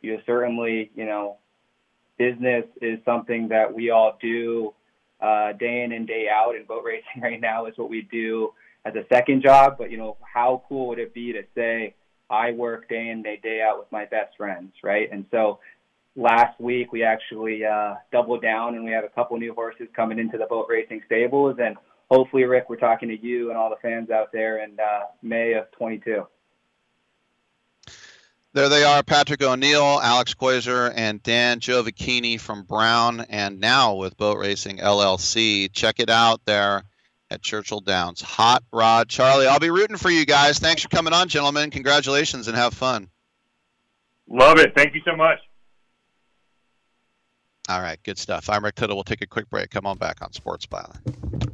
Speaker 17: You know, certainly, you know, business is something that we all do uh, day in and day out, and boat racing [laughs] right now is what we do as a second job. But you know, how cool would it be to say I work day in day day out with my best friends, right? And so last week we actually uh, doubled down, and we have a couple new horses coming into the boat racing stables, and hopefully, Rick, we're talking to you and all the fans out there in uh, May of 22.
Speaker 1: There they are, Patrick O'Neill, Alex Quoyeser, and Dan Giovacchini from Brown, and now with Boat Racing LLC. Check it out there at Churchill Downs. Hot Rod Charlie. I'll be rooting for you guys. Thanks for coming on, gentlemen. Congratulations and have fun.
Speaker 18: love it thank you so much
Speaker 1: All right, good stuff. I'm Rick Tittle. We'll take a quick break. Come on back on Sports Byline.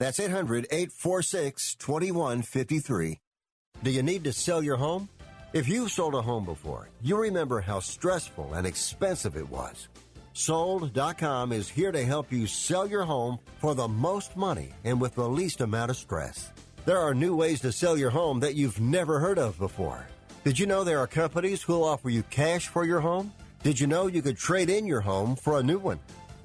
Speaker 10: That's 800 846 2153. Do you need to sell your home? If you've sold a home before, you remember how stressful and expensive it was. Sold.com is here to help you sell your home for the most money and with the least amount of stress. There are new ways to sell your home that you've never heard of before. Did you know there are companies who'll offer you cash for your home? Did you know you could trade in your home for a new one?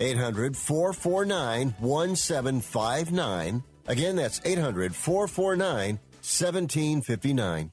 Speaker 10: 800 449 1759. Again, that's 800 449 1759.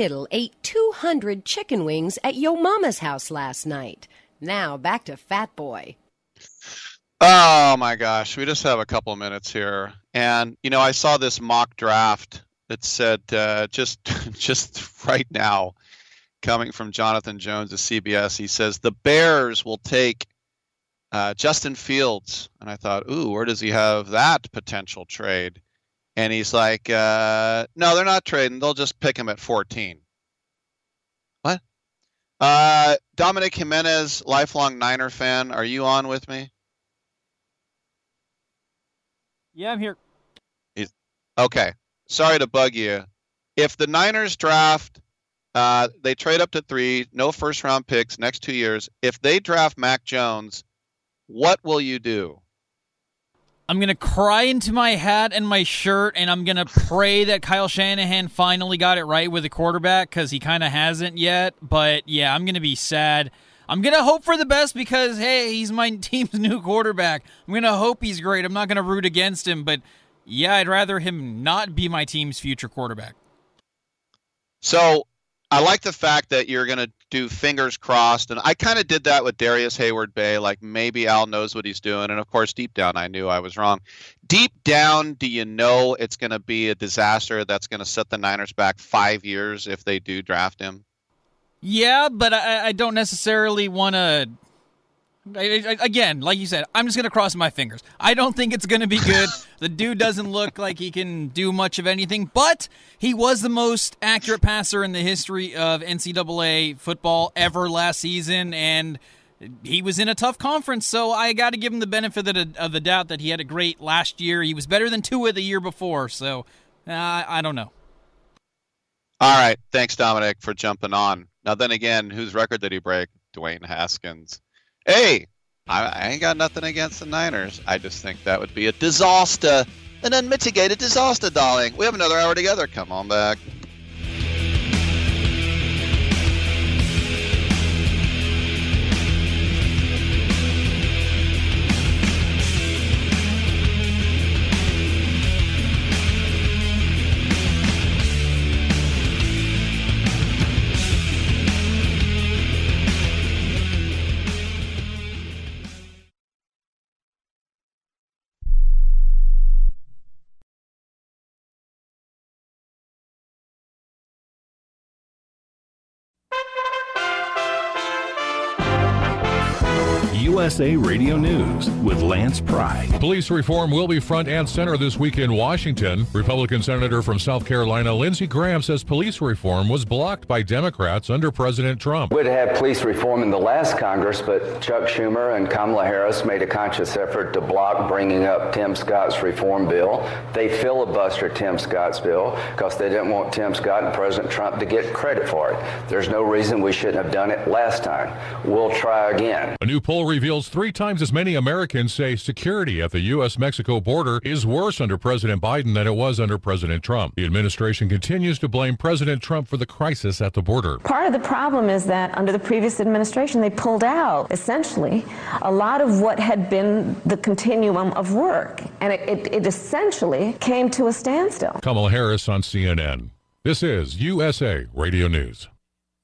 Speaker 11: Rick Tittle ate 200 chicken wings at Yo Mama's house last night. Now back to Fat Boy.
Speaker 1: Oh my gosh, we just have a couple minutes here, and you know I saw this mock draft that said uh, just [laughs] just right now, coming from Jonathan Jones of CBS, he says the Bears will take uh, Justin Fields, and I thought, ooh, where does he have that potential trade? And he's like, uh, no, they're not trading. They'll just pick him at 14. What? Uh, Dominic Jimenez, lifelong Niner fan. Are you on with me?
Speaker 19: Yeah, I'm here.
Speaker 1: He's, okay. Sorry to bug you. If the Niners draft, uh, they trade up to three, no first round picks next two years. If they draft Mac Jones, what will you do?
Speaker 19: I'm going to cry into my hat and my shirt, and I'm going to pray that Kyle Shanahan finally got it right with the quarterback because he kind of hasn't yet. But yeah, I'm going to be sad. I'm going to hope for the best because, hey, he's my [laughs] team's new quarterback. I'm going to hope he's great. I'm not going to root against him, but yeah, I'd rather him not be my team's future quarterback.
Speaker 1: So I like the fact that you're going to do fingers crossed. And I kind of did that with Darrius Heyward-Bey. Like maybe Al knows what he's doing. And of course, deep down, I knew I was wrong. Deep down, do you know it's going to be a disaster that's going to set the Niners back five years if they do draft him?
Speaker 19: Yeah, but I, I don't necessarily want to I, I, again, like you said, I'm just going to cross my fingers. I don't think it's going to be good. the dude doesn't look like he can do much of anything, but he was the most accurate passer in the history of NCAA football ever last season, and he was in a tough conference, so I got to give him the benefit of the, of the doubt that he had a great last year. He was better than two Tua the year before, so uh, I don't know.
Speaker 1: All right. Thanks, Dominic, for jumping on. Now, then again, whose record did he break? Dwayne Haskins. Hey, I, I ain't got nothing against the Niners. I just think that would be a disaster, an unmitigated disaster, darling. We have another hour together. Come on back.
Speaker 20: USA Radio News with Lance Pry.
Speaker 21: Police reform will be front and center this week in Washington. Republican Senator from South Carolina Lindsey Graham says police reform was blocked by Democrats under President Trump.
Speaker 22: We'd have police reform in the last Congress, but Chuck Schumer and Kamala Harris made a conscious effort to block bringing up Tim Scott's reform bill. They filibustered Tim Scott's bill because they didn't want Tim Scott and President Trump to get credit for it. There's no reason we shouldn't have done it last time. We'll try again.
Speaker 21: A new poll reveals three times as many Americans say security at the U.S. Mexico border is worse under President Biden than it was under President Trump. The administration continues to blame President Trump for the crisis at the border.
Speaker 23: Part of the problem is that under the previous administration, they pulled out essentially a lot of what had been the continuum of work. And it, it, it essentially came to a standstill.
Speaker 21: Kamala Harris on CNN. This is USA Radio News.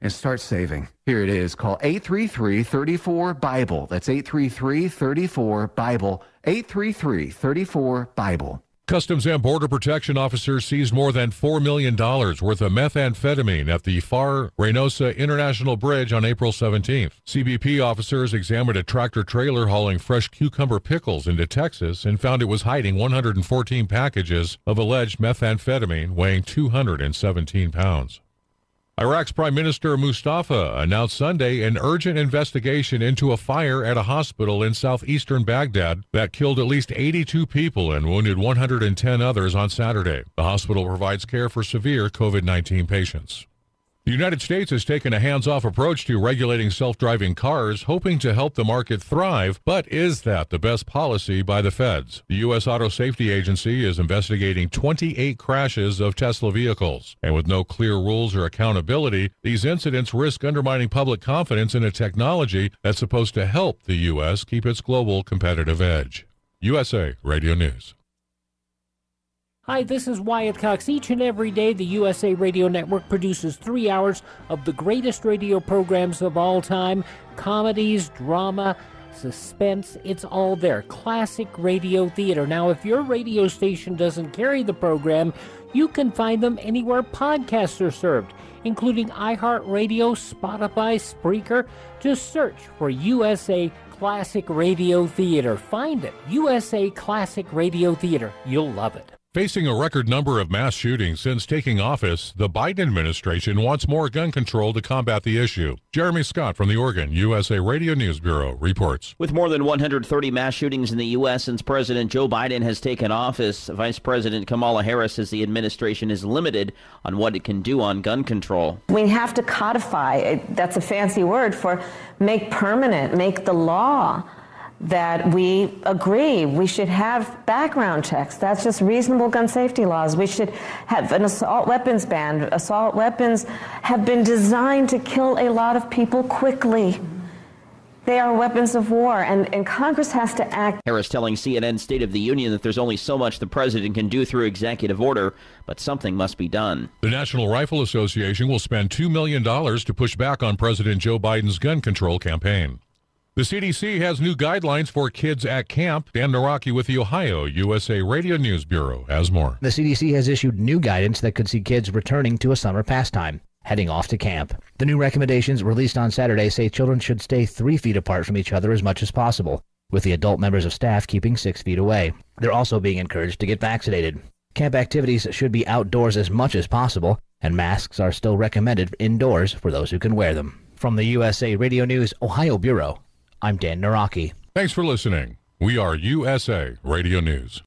Speaker 24: and start saving. Here it is. Call 833 34 Bible. That's 833 34 Bible. 833 34 Bible.
Speaker 21: Customs and Border Protection officers seized more than $4 million worth of methamphetamine at the Pharr-Reynosa International Bridge on April 17th. CBP officers examined a tractor trailer hauling fresh cucumber pickles into Texas and found it was hiding 114 packages of alleged methamphetamine weighing 217 pounds. Iraq's Prime Minister Mustafa announced Sunday an urgent investigation into a fire at a hospital in southeastern Baghdad that killed at least 82 people and wounded 110 others on Saturday. The hospital provides care for severe COVID 19 patients. The United States has taken a hands off approach to regulating self driving cars, hoping to help the market thrive. But is that the best policy by the feds? The U.S. Auto Safety Agency is investigating 28 crashes of Tesla vehicles. And with no clear rules or accountability, these incidents risk undermining public confidence in a technology that's supposed to help the U.S. keep its global competitive edge. USA Radio News.
Speaker 25: Hi, this is Wyatt Cox. Each and every day, the USA Radio Network produces three hours of the greatest radio programs of all time comedies, drama, suspense. It's all there. Classic radio theater. Now, if your radio station doesn't carry the program, you can find them anywhere podcasts are served, including iHeartRadio, Spotify, Spreaker. Just search for USA Classic Radio Theater. Find it. USA Classic Radio Theater. You'll love it.
Speaker 21: Facing a record number of mass shootings since taking office, the Biden administration wants more gun control to combat the issue. Jeremy Scott from the Oregon USA Radio News Bureau reports.
Speaker 26: With more than 130 mass shootings in the U.S. since President Joe Biden has taken office, Vice President Kamala Harris says the administration is limited on what it can do on gun control.
Speaker 23: We have to codify, that's a fancy word for make permanent, make the law that we agree we should have background checks. That's just reasonable gun safety laws. We should have an assault weapons ban. Assault weapons have been designed to kill a lot of people quickly. They are weapons of war, and, and Congress has to act.
Speaker 26: Harris telling CNN State of the Union that there's only so much the president can do through executive order, but something must be done.
Speaker 21: The National Rifle Association will spend $2 million to push back on President Joe Biden's gun control campaign. The CDC has new guidelines for kids at camp. Dan Naraki with the Ohio USA Radio News Bureau has more.
Speaker 27: The CDC has issued new guidance that could see kids returning to a summer pastime, heading off to camp. The new recommendations released on Saturday say children should stay three feet apart from each other as much as possible, with the adult members of staff keeping six feet away. They're also being encouraged to get vaccinated. Camp activities should be outdoors as much as possible, and masks are still recommended indoors for those who can wear them. From the USA Radio News Ohio Bureau, I'm Dan Naraki.
Speaker 21: Thanks for listening. We are USA Radio News.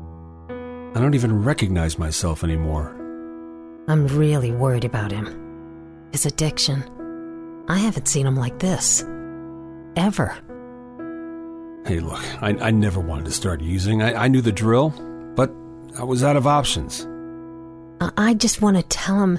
Speaker 28: I don't even recognize myself anymore.
Speaker 29: I'm really worried about him. His addiction. I haven't seen him like this. Ever.
Speaker 28: Hey, look, I, I never wanted to start using. I, I knew the drill, but I was out of options.
Speaker 29: I, I just want to tell him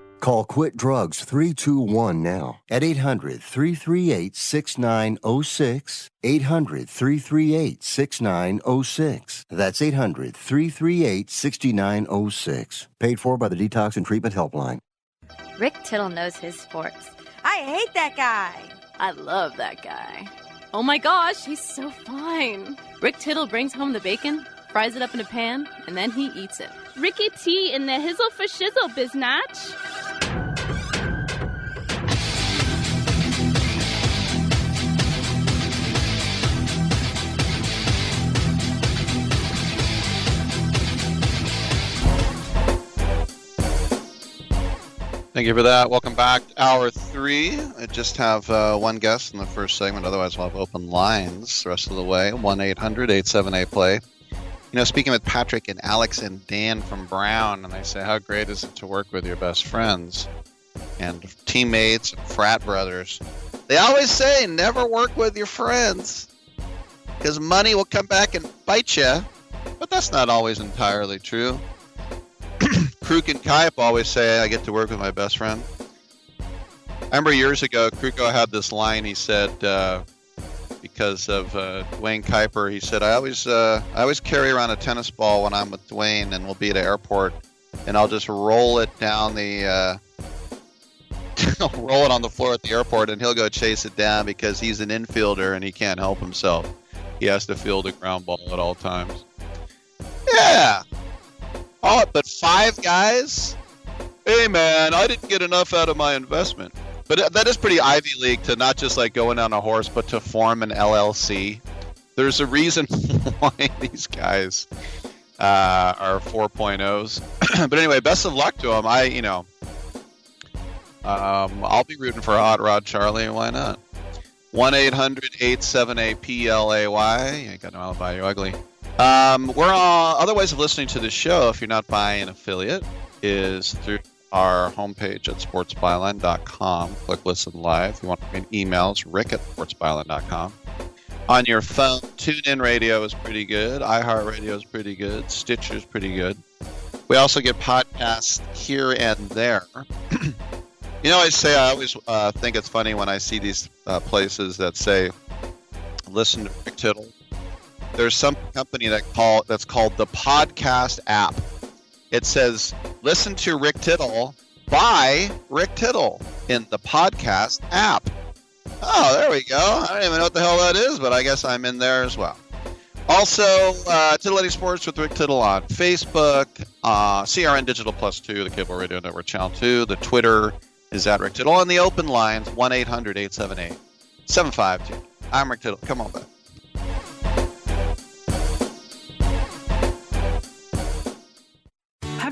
Speaker 10: Call Quit Drugs 321 now at 800 338 6906. 800 338 6906. That's 800 338 6906. Paid for by the Detox and Treatment Helpline.
Speaker 30: Rick Tittle knows his sports. I hate that guy. I love that guy.
Speaker 31: Oh my gosh, he's so fine. Rick Tittle brings home the bacon, fries it up in a pan, and then he eats it.
Speaker 32: Ricky T in the hizzle for shizzle, biznatch.
Speaker 1: Thank you for that. Welcome back. Hour three. I just have uh, one guest in the first segment. Otherwise, we'll have open lines the rest of the way. 1 800 878 play. You know, speaking with Patrick and Alex and Dan from Brown, and they say, How great is it to work with your best friends and teammates and frat brothers? They always say, Never work with your friends because money will come back and bite you. But that's not always entirely true. Kruk and Kuip always say I get to work with my best friend. I remember years ago, Krukow had this line. He said uh, because of uh, Duane Kuiper, he said I always uh, I always carry around a tennis ball when I'm with Duane, and we'll be at an airport, and I'll just roll it down the uh, [laughs] roll it on the floor at the airport, and he'll go chase it down because he's an infielder and he can't help himself. He has to field a ground ball at all times. Yeah, Oh, but five guys? Hey, man, I didn't get enough out of my investment. But that is pretty Ivy League to not just like going on a horse, but to form an LLC. There's a reason [laughs] why these guys uh, are 4.0s. [clears throat] but anyway, best of luck to them. I, you know, um, I'll be rooting for Hot Rod Charlie. Why not? 1 800 878 PLAY. You ain't got no alibi, you're ugly. Um, we're on other ways of listening to the show if you're not buying an affiliate is through our homepage at sportsbyline.com. Click listen live. If you want to read emails, rick at sportsbyline.com. On your phone, TuneIn Radio is pretty good. iHeartRadio is pretty good. Stitcher is pretty good. We also get podcasts here and there. [clears throat] you know, I say I always uh, think it's funny when I see these uh, places that say, listen to Rick Tittle there's some company that call that's called the podcast app. It says listen to Rick Tittle by Rick Tittle in the podcast app. Oh, there we go. I don't even know what the hell that is, but I guess I'm in there as well. Also, uh, Titillating Sports with Rick Tittle on Facebook, uh, CRN Digital Plus 2, the Cable Radio Network Channel 2. The Twitter is at Rick Tittle. On the open lines, 1 800 878 752. I'm Rick Tittle. Come on back.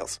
Speaker 33: details.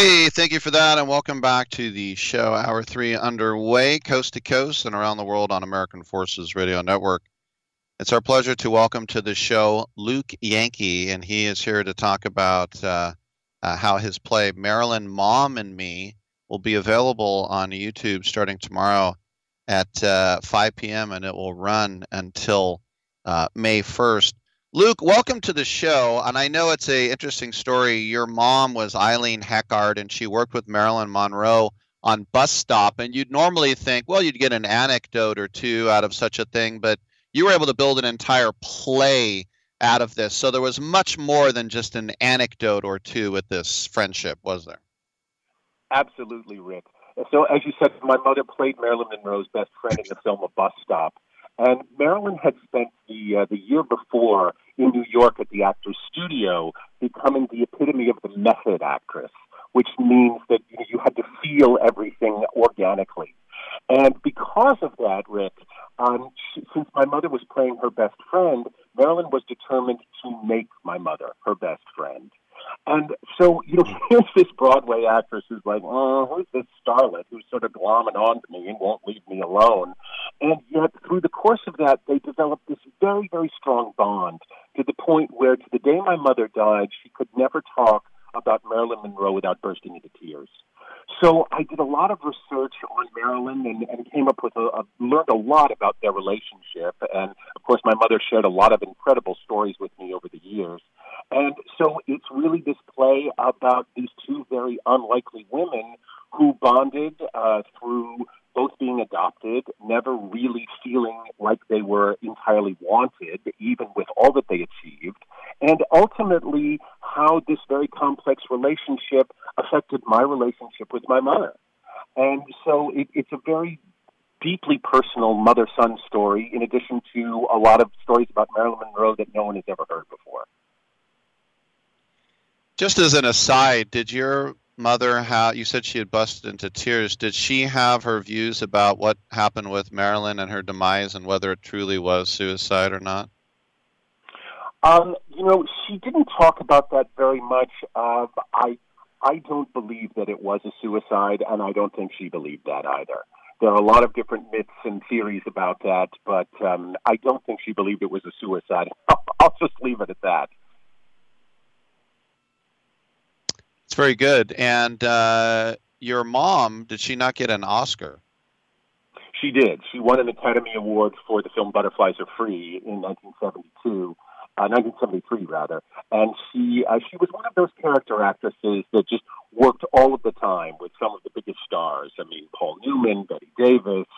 Speaker 1: Hey, thank you for that, and welcome back to the show. Hour three underway, coast to coast and around the world on American Forces Radio Network. It's our pleasure to welcome to the show Luke Yankee, and he is here to talk about uh, uh, how his play Marilyn Mom and Me will be available on YouTube starting tomorrow at uh, 5 p.m. and it will run until uh, May 1st. Luke, welcome to the show. And I know it's a interesting story. Your mom was Eileen Heckart, and she worked with Marilyn Monroe on Bus Stop. And you'd normally think, well, you'd get an anecdote or two out of such a thing, but you were able to build an entire play out of this. So there was much more than just an anecdote or two with this friendship, was there?
Speaker 34: Absolutely, Rick. So, as you said, my mother played Marilyn Monroe's best friend in the film A Bus Stop. And Marilyn had spent the uh, the year before in New York at the Actors Studio, becoming the epitome of the method actress, which means that you, know, you had to feel everything organically. And because of that, Rick, um, she, since my mother was playing her best friend, Marilyn was determined to make my mother her best friend. And so, you know, [laughs] here's this Broadway actress who's like, oh, who's this starlet who's sort of glomming on to me and won't leave me alone? And yet, through the course of that, they developed this very, very strong bond to the point where, to the day my mother died, she could never talk about Marilyn Monroe without bursting into tears. So I did a lot of research on Marilyn and, and came up with a, a learned a lot about their relationship. And of course, my mother shared a lot of incredible stories with me over the years. And so it's really this play about these two very unlikely women who bonded uh, through both being adopted, never really feeling like they were entirely wanted, even with all that they achieved, and ultimately how this very complex relationship affected my relationship with my mother. And so it, it's a very deeply personal mother son story, in addition to a lot of stories about Marilyn Monroe that no one has ever heard before.
Speaker 1: Just as an aside, did your mother have you said she had busted into tears. Did she have her views about what happened with marilyn and her demise and whether it truly was suicide or not?
Speaker 34: Um, you know she didn't talk about that very much. Uh, i i don't believe that it was a suicide and i don't think she believed that either. There are a lot of different myths and theories about that but um, i don't think she believed it was a suicide. [laughs] I'll just leave it at that
Speaker 1: It's very good. And uh, your mom, did she not get an Oscar?
Speaker 34: She did. She won an Academy Award for the film Butterflies Are Free in 1972. Uh, 1973 rather, and she uh, she was one of those character actresses that just worked all of the time with some of the biggest stars. I mean, Paul Newman, Bette Davis.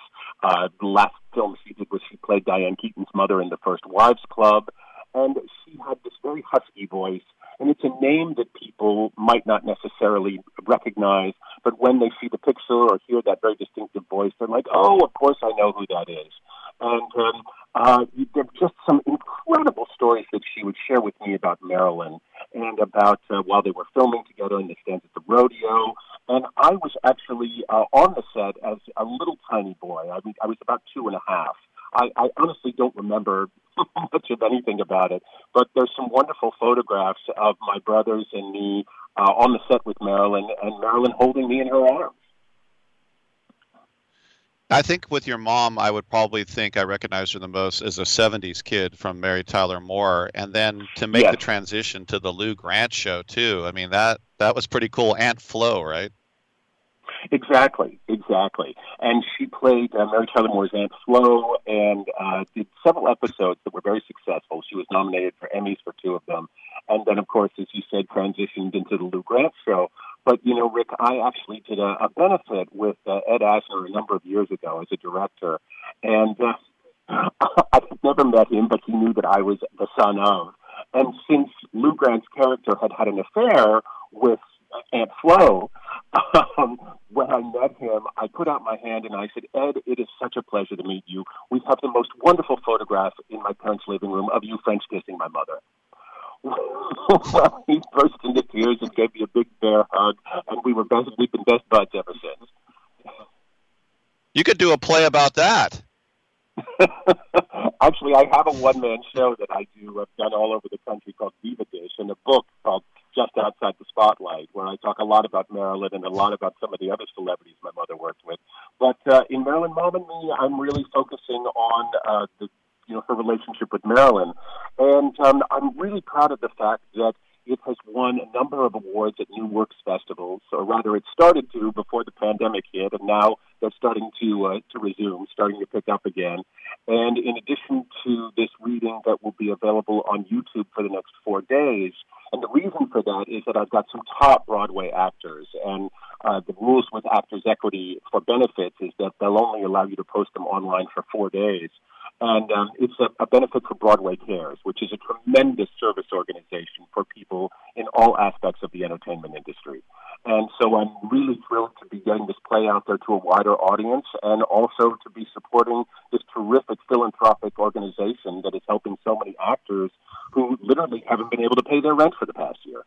Speaker 34: Uh, the last film she did was she played Diane Keaton's mother in The First Wives Club, and she had this very husky voice and it's a name that people might not necessarily recognize, but when they see the picture or hear that very distinctive voice, they're like, "Oh, of course I know who that is." And um, uh, there are just some incredible stories that she would share with me about Marilyn and about uh, while they were filming together in the stands at the rodeo. And I was actually uh, on the set as a little tiny boy. I mean, I was about two and a half. I, I honestly don't remember [laughs] much of anything about it, but there's some wonderful photographs of my brothers and me uh, on the set with Marilyn, and Marilyn holding me in her arms.
Speaker 1: I think with your mom, I would probably think I recognize her the most as a 70s kid from Mary Tyler Moore. And then to make yes. the transition to the Lou Grant show, too. I mean, that, that was pretty cool. Aunt Flo, right?
Speaker 34: Exactly, exactly. And she played uh, Mary Tyler Moore's Aunt Flo and uh, did several episodes that were very successful. She was nominated for Emmys for two of them. And then, of course, as you said, transitioned into the Lou Grant show. But, you know, Rick, I actually did a, a benefit with uh, Ed Asner a number of years ago as a director. And uh, [coughs] I've never met him, but he knew that I was the son of. And since Lou Grant's character had had an affair with Aunt Flo, [laughs] um, when I met him, I put out my hand and I said, Ed, it is such a pleasure to meet you. We have the most wonderful photograph in my parents' living room of you French kissing my mother. [laughs] well, he burst into tears and gave me a big bear hug, and we were best, we've been best buds ever since.
Speaker 1: You could do a play about that. [laughs]
Speaker 34: Actually, I have a one-man show that I do. I've done all over the country called Diva Dish, and a book called just outside the spotlight, where I talk a lot about Marilyn and a lot about some of the other celebrities my mother worked with. But uh, in Marilyn Mom and Me, I'm really focusing on uh, the you know her relationship with Marilyn, and um, I'm really proud of the fact that it has won a number of awards at New Works festivals, or rather, it started to before the pandemic hit, and now they're starting to uh, to resume, starting to pick up again. And in addition to this reading that will be available on YouTube for the next four days, and the reason for that is that I've got some top Broadway actors, and uh, the rules with Actors Equity for benefits is that they'll only allow you to post them online for four days. And um, it's a, a benefit for Broadway Cares, which is a tremendous service organization for people in all aspects of the entertainment industry. And so I'm really thrilled to be getting this play out there to a wider audience and also to be supporting this terrific philanthropic organization that is helping so many actors who literally haven't been able to pay their rent for the past year.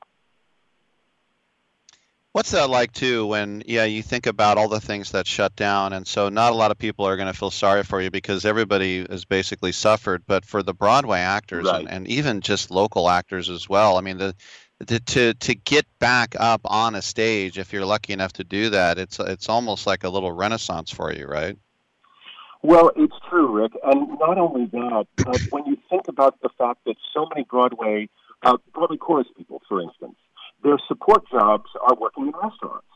Speaker 1: What's that like too when yeah you think about all the things that shut down and so not a lot of people are going to feel sorry for you because everybody has basically suffered but for the Broadway actors
Speaker 34: Right.
Speaker 1: and, and even just local actors as well I mean the, the to to get back up on a stage if you're lucky enough to do that it's it's almost like a little renaissance for you right
Speaker 34: Well, it's true, Rick. And not only that, but when you think about the fact that so many Broadway, uh, Broadway chorus people, for instance, their support jobs are working in restaurants.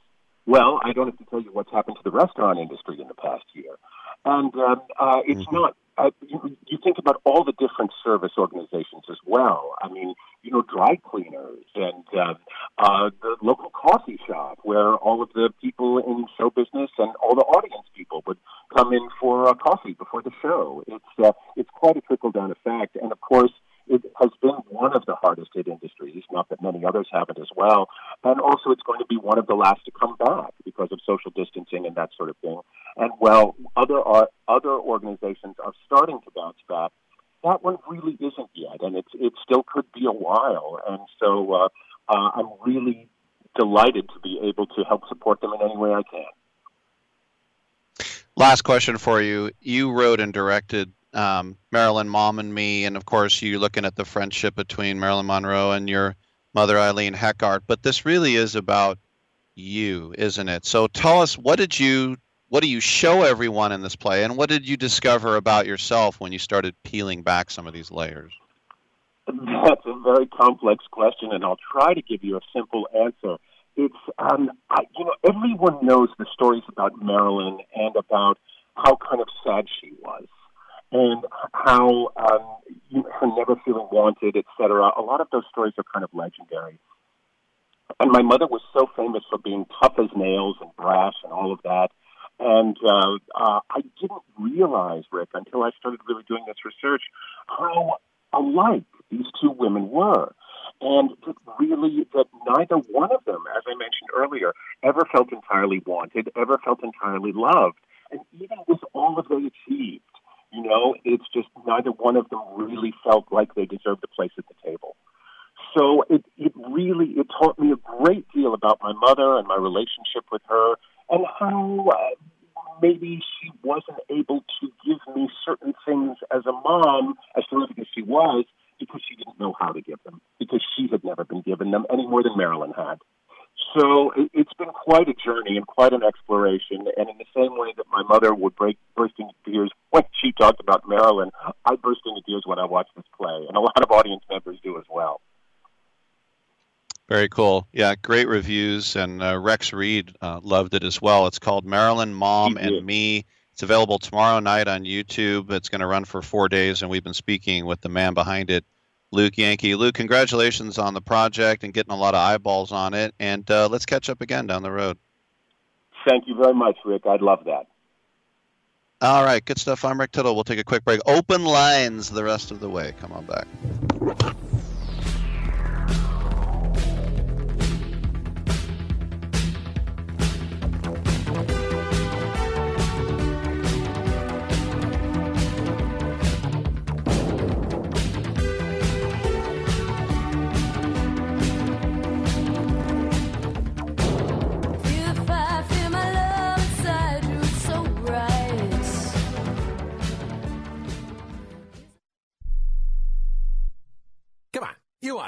Speaker 34: Well, I don't have to tell you what's happened to the restaurant industry in the past year. And um, uh, it's not, uh, you, you think about all the different service organizations as well. I mean, you know, dry cleaners and uh, uh, the local coffee shop where all of the people in show business and all the audience people would come in for uh, coffee before the show. It's uh, it's quite a trickle down effect, and of course, it has been one of the hardest hit industries. Not that many others haven't as well, and also it's going to be one of the last to come back because of social distancing and that sort of thing. And while other uh, other organizations are starting to bounce back, that one really isn't yet, and it's it still could be a while. And so uh, uh, I'm really delighted to be able to help support them in any way I can.
Speaker 1: Last question for you. You wrote and directed um, Marilyn, Mom, and Me, and of course, you're looking at the friendship between Marilyn Monroe and your mother, Eileen Heckart. But this really is about you, isn't it? So tell us, what did you, what do you show everyone in this play, and what did you discover about yourself when you started peeling back some of these layers?
Speaker 34: That's a very complex question, and I'll try to give you a simple answer. It's, um, I, you know, everyone knows the stories about Marilyn and about how kind of sad she was, and how um, you her never feeling wanted, etc. A lot of those stories are kind of legendary. And my mother was so famous for being tough as nails and brash and all of that. And uh, uh, I didn't realize, Rick, until I started really doing this research, how alike these two women were. And that really, that neither one of them, as I mentioned earlier, ever felt entirely wanted, ever felt entirely loved. And even with all of they achieved, you know, it's just neither one of them really felt like they deserved a place at the table. So it, it really it taught me a great deal about my mother and my relationship with her, and how uh, maybe she wasn't able to give me certain things as a mom, as terrific as she was, because she didn't know how to give them, because she had never been given them any more than Marilyn had. So it, it's been quite a journey and quite an exploration. And in the same way that my mother would break burst into tears [laughs] when she talked about Marilyn, I burst into tears when I watched this play, and a lot of audience members do as well.
Speaker 1: Very cool. Yeah, great reviews, and uh, Rex Reed uh, loved it as well. It's called Marilyn, Mom, and Me. It's available tomorrow night on YouTube. It's going to run for four days, and we've been speaking with the man behind it, Luke Yankee. Luke, congratulations on the project and getting a lot of eyeballs on it. And uh, let's catch up again down the road.
Speaker 34: Thank you very much, Rick. I'd love that.
Speaker 1: All right, good stuff. I'm Rick Tittle. We'll take a quick break. Open lines the rest of the way. Come on back.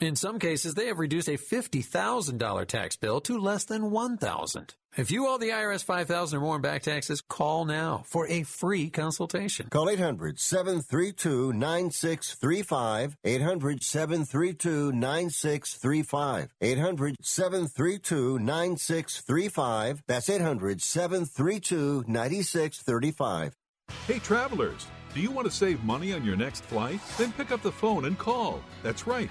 Speaker 35: In some cases, they have reduced a $50,000 tax bill to less than 1000 If you owe the IRS 5000 or more in back taxes, call now for a free consultation.
Speaker 10: Call 800 732 9635. 800 732 9635. 800 732 9635. That's 800 732 9635.
Speaker 20: Hey, travelers, do you want to save money on your next flight? Then pick up the phone and call. That's right,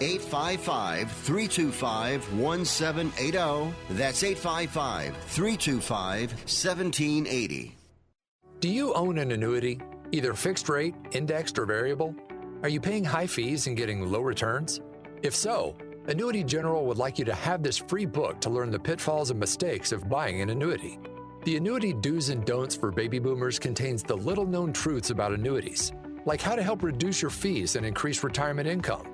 Speaker 10: 855 325 1780. That's 855 325 1780.
Speaker 36: Do you own an annuity, either fixed rate, indexed, or variable? Are you paying high fees and getting low returns? If so, Annuity General would like you to have this free book to learn the pitfalls and mistakes of buying an annuity. The Annuity Do's and Don'ts for Baby Boomers contains the little known truths about annuities, like how to help reduce your fees and increase retirement income.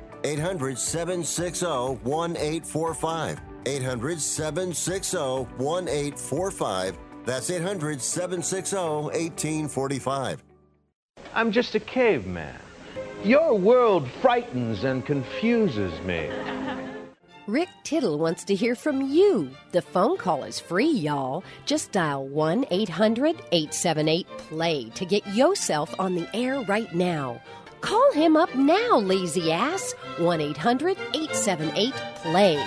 Speaker 10: 800 760 1845. 800 760 1845. That's 800 760 1845.
Speaker 37: I'm just a caveman. Your world frightens and confuses me.
Speaker 38: Rick Tittle wants to hear from you. The phone call is free, y'all. Just dial 1 800 878 PLAY to get yourself on the air right now. Call him up now, lazy ass. 1 800 878 PLAY.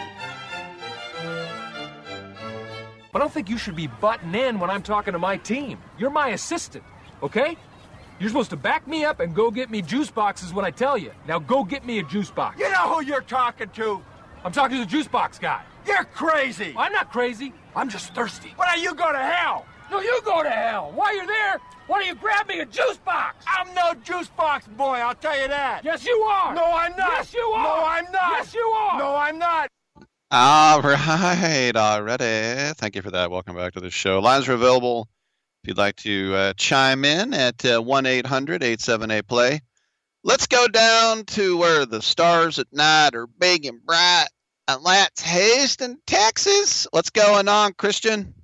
Speaker 39: I don't think you should be butting in when I'm talking to my team. You're my assistant, okay? You're supposed to back me up and go get me juice boxes when I tell you. Now go get me a juice box.
Speaker 40: You know who you're talking to?
Speaker 39: I'm talking to the juice box guy.
Speaker 40: You're crazy.
Speaker 39: I'm not crazy. I'm just thirsty.
Speaker 40: Why don't you go to hell?
Speaker 39: No, you go to hell. While you're there, why don't you grab me a juice box?
Speaker 40: I'm no juice box boy, I'll tell you that.
Speaker 39: Yes, you are.
Speaker 40: No, I'm not.
Speaker 39: Yes, you are.
Speaker 40: No, I'm not.
Speaker 39: Yes, you are.
Speaker 40: No, I'm not.
Speaker 1: All right, already. Thank you for that. Welcome back to the show. Lines are available if you'd like to uh, chime in at uh, 1 800 878 play. Let's go down to where the stars at night are big and bright. And that's Houston, Texas. What's going on, Christian?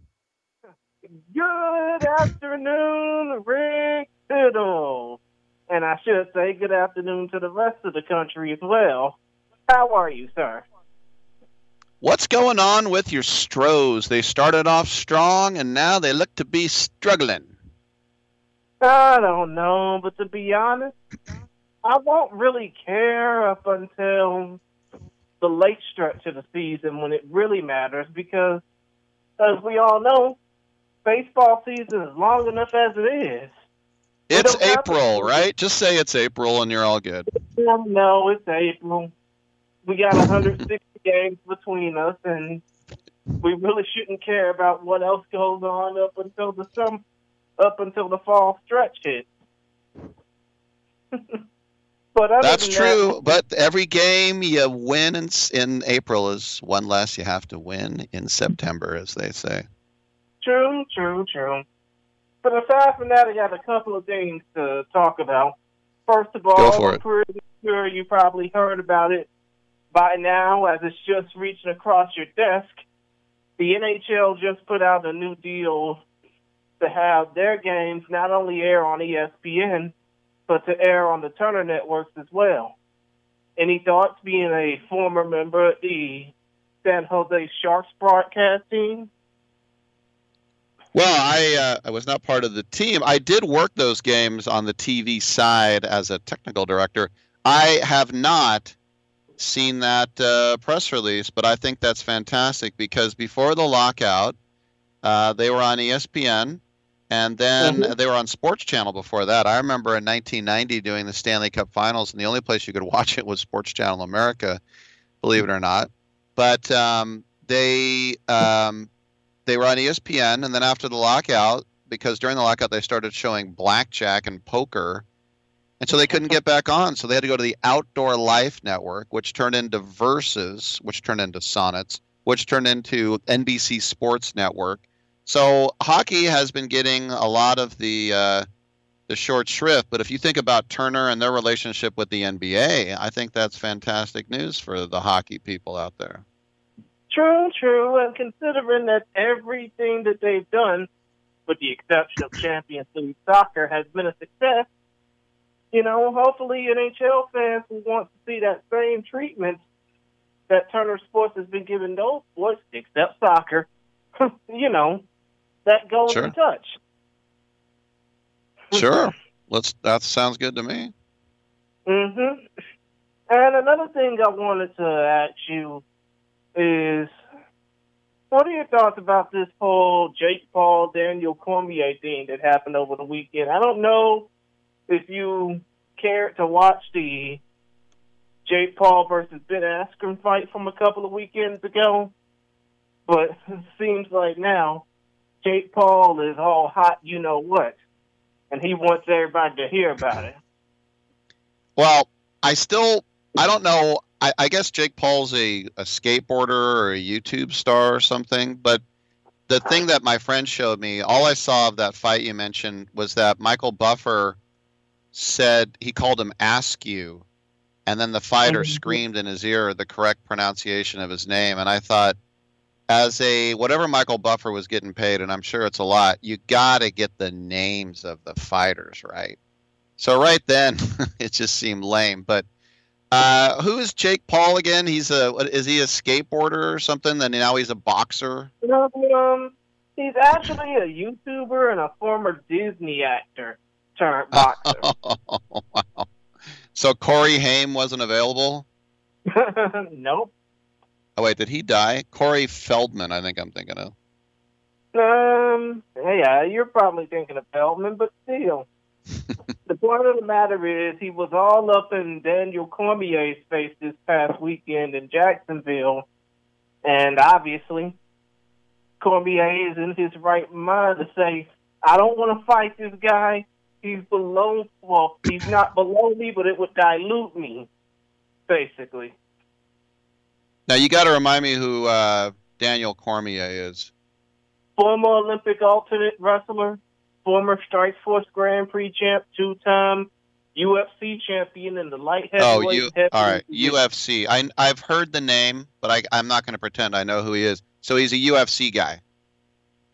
Speaker 41: Good afternoon, Rick Fiddle. And I should say good afternoon to the rest of the country as well. How are you, sir?
Speaker 1: What's going on with your Stros? They started off strong and now they look to be struggling.
Speaker 41: I don't know, but to be honest, I won't really care up until the late stretch of the season when it really matters because, as we all know, baseball season is long enough as it is.
Speaker 1: It's April, right? Just say it's April and you're all good.
Speaker 41: No, it's April. We got 160 [laughs] games between us, and we really shouldn't care about what else goes on up until the sum, up until the fall stretch hits. [laughs] but
Speaker 1: That's
Speaker 41: than
Speaker 1: true, but every game you win in, in April is one less you have to win in September, as they say.
Speaker 41: True, true, true. But aside from that, I got a couple of things to talk about. First of all, I'm pretty sure you probably heard about it by now as it's just reaching across your desk. The NHL just put out a new deal to have their games not only air on ESPN, but to air on the Turner networks as well. Any thoughts being a former member of the San Jose Sharks broadcast team?
Speaker 1: Well, I uh, I was not part of the team. I did work those games on the TV side as a technical director. I have not seen that uh, press release, but I think that's fantastic because before the lockout, uh, they were on ESPN, and then
Speaker 42: Mhm.
Speaker 1: they were on Sports Channel before that. I remember in 1990 doing the Stanley Cup Finals, and the only place you could watch it was Sports Channel America, believe it or not. But um, they um, they were on ESPN, and then after the lockout, because during the lockout they started showing blackjack and poker, and so they couldn't get back on. So they had to go to the Outdoor Life Network, which turned into Versus, which turned into Sonnets, which turned into NBC Sports Network. So hockey has been getting a lot of the uh, the short shrift. But if you think about Turner and their relationship with the NBA, I think that's fantastic news for the hockey people out there.
Speaker 41: True, true. And considering that everything that they've done, with the exception of Champions League soccer, has been a success, you know, hopefully NHL fans will want to see that same treatment that Turner Sports has been giving those sports, except soccer. [laughs] you know, that golden
Speaker 1: Sure.
Speaker 41: touch.
Speaker 1: Sure, [laughs] let's. That sounds good to me.
Speaker 41: hmm And another thing I wanted to ask you is, what are your thoughts about this whole Jake Paul Daniel Cormier thing that happened over the weekend? I don't know if you cared to watch the Jake Paul versus Ben Askren fight from a couple of weekends ago, but [laughs] it seems like now Jake Paul is all hot, you know what, and he wants everybody to hear about it.
Speaker 1: Well, I still. I don't know. I, I guess Jake Paul's a, a skateboarder or a YouTube star or something. But the thing that my friend showed me, all I saw of that fight you mentioned was that Michael Buffer said he called him Askew, and then the fighter mm-hmm. screamed in his ear the correct pronunciation of his name. And I thought, as a whatever Michael Buffer was getting paid, and I'm sure it's a lot, you got to get the names of the fighters right. So right then, [laughs] it just seemed lame. But uh, who is Jake Paul again? He's a what, is he a skateboarder or something? And now he's a boxer.
Speaker 41: No, um, he's actually a YouTuber and a former Disney actor turned [laughs] boxer.
Speaker 1: wow. [laughs] So Corey Haim wasn't available. [laughs]
Speaker 41: nope.
Speaker 1: Oh wait, did he die? Corey Feldman, I think I'm thinking of.
Speaker 41: Um, yeah, you're probably thinking of Feldman, but still. The point of the matter is, he was all up in Daniel Cormier's face this past weekend in Jacksonville, and obviously, Cormier is in his right mind to say, "I don't want to fight this guy. He's below. Well, he's not below me, but it would dilute me, basically."
Speaker 1: Now you got to remind me who uh, Daniel Cormier is.
Speaker 41: former Olympic alternate wrestler, former Strike Force Grand Prix champ, two-time UFC champion in the light
Speaker 1: Oh,
Speaker 41: heavyweight.
Speaker 1: you
Speaker 41: heavyweight
Speaker 1: all right? UFC. I I've heard the name, but I I'm not going to pretend I know who he is. So he's a UFC guy.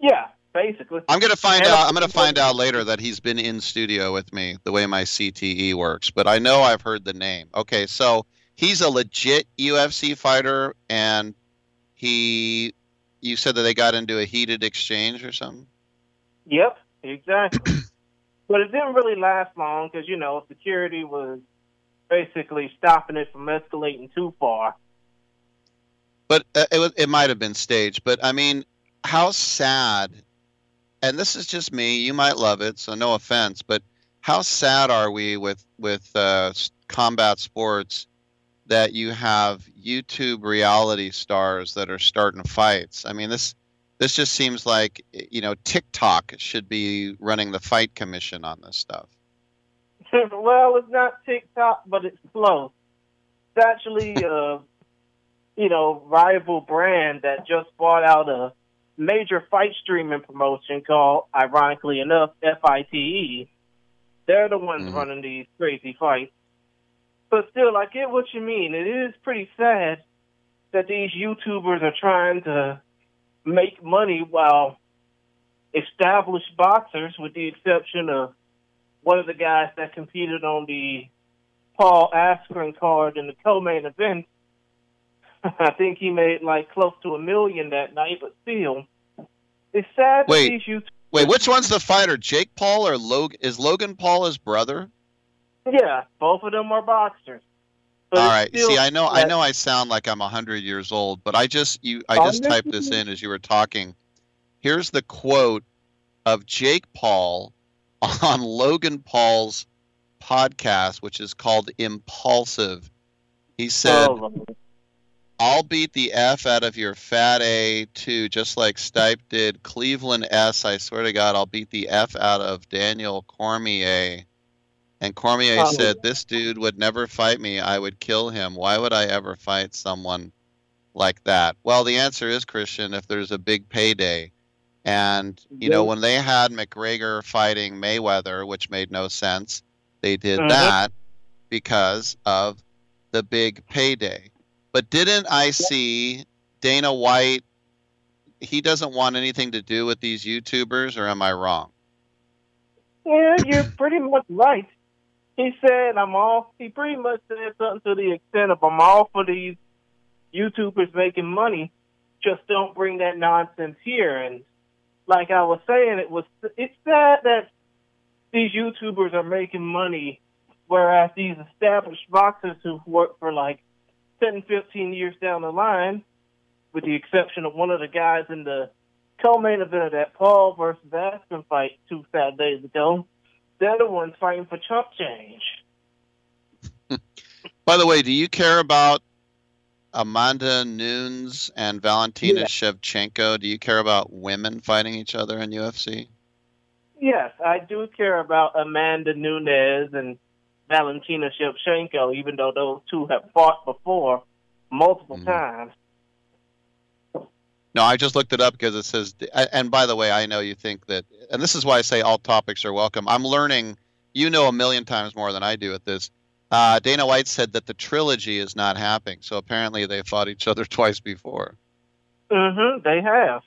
Speaker 41: Yeah, basically.
Speaker 1: I'm going to find
Speaker 41: And-
Speaker 1: out. I'm going to find out [laughs] later that he's been in studio with me, the way my CTE works. But I know I've heard the name. Okay, so he's a legit UFC fighter, and he. You said that they got into a heated exchange or something.
Speaker 41: Yep, exactly. but it didn't really last long because you know security was basically stopping it from escalating too far.
Speaker 1: But uh, it it might have been staged. But I mean, how sad. And this is just me. You might love it, so no offense. But how sad are we with with uh, combat sports that you have YouTube reality stars that are starting fights? I mean, this this just seems like you know TikTok should be running the fight commission on this stuff. [laughs]
Speaker 41: well, it's not TikTok, but it's close. It's actually [laughs] a, you know, rival brand that just bought out a major fight streaming promotion called, ironically enough, FITE. They're the ones mm-hmm. running these crazy fights. But still, I get what you mean. It is pretty sad that these YouTubers are trying to make money while established boxers, with the exception of one of the guys that competed on the Paul Askren card in the co-main event, [laughs] I think he made like close to a million that night, but still, it's sad
Speaker 1: Wait.
Speaker 41: that these youth.
Speaker 1: Wait, which one's the fighter? Jake Paul or Logan? Is Logan Paul his brother?
Speaker 41: Yeah, both of them are boxers. But
Speaker 1: All right. See, I know, I know, I sound like I'm hundred years old, but I just you, I just typed this in as you were talking. Here's the quote of Jake Paul [laughs] on Logan Paul's podcast, which is called Impulsive. He said,
Speaker 41: Oh,
Speaker 1: I'll beat the F out of your fat A too, just like Stipe did. Cleveland S, I swear to God, I'll beat the F out of Daniel Cormier. And Cormier
Speaker 41: Oh.
Speaker 1: said, This dude would never fight me. I would kill him. Why would I ever fight someone like that? Well, the answer is, Christian, if there's a big payday. And, you know, when they had McGregor fighting Mayweather, which made no sense, they did
Speaker 41: Mhm.
Speaker 1: that because of the big payday. But didn't I see Dana White? He doesn't want anything to do with these YouTubers, or am I wrong?
Speaker 41: Yeah, you're pretty much right. He said, I'm all, he pretty much said something to the extent of, I'm all for these YouTubers making money, just don't bring that nonsense here. And like I was saying, it was, it's sad that these YouTubers are making money, whereas these established boxers who've worked for like 10, 15 years down the line, with the exception of one of the guys in the co-main event of that Paul versus Askren fight two Saturdays ago, they're the ones fighting for chump change. [laughs]
Speaker 1: By the way, do you care about Amanda Nunes and Valentina
Speaker 41: Yeah.
Speaker 1: Shevchenko? Do you care about women fighting each other in UFC?
Speaker 41: Yes, I do care about Amanda Nunes and Valentina Shevchenko, even though those two have fought before multiple mm. times.
Speaker 1: No, I just looked it up because it says. And by the way, I know you think that, and this is why I say all topics are welcome. I'm learning. You know a million times more than I do at this. Uh, Dana White said that the trilogy is not happening, so apparently they fought each other [laughs] twice before.
Speaker 41: Mm-hmm, they have.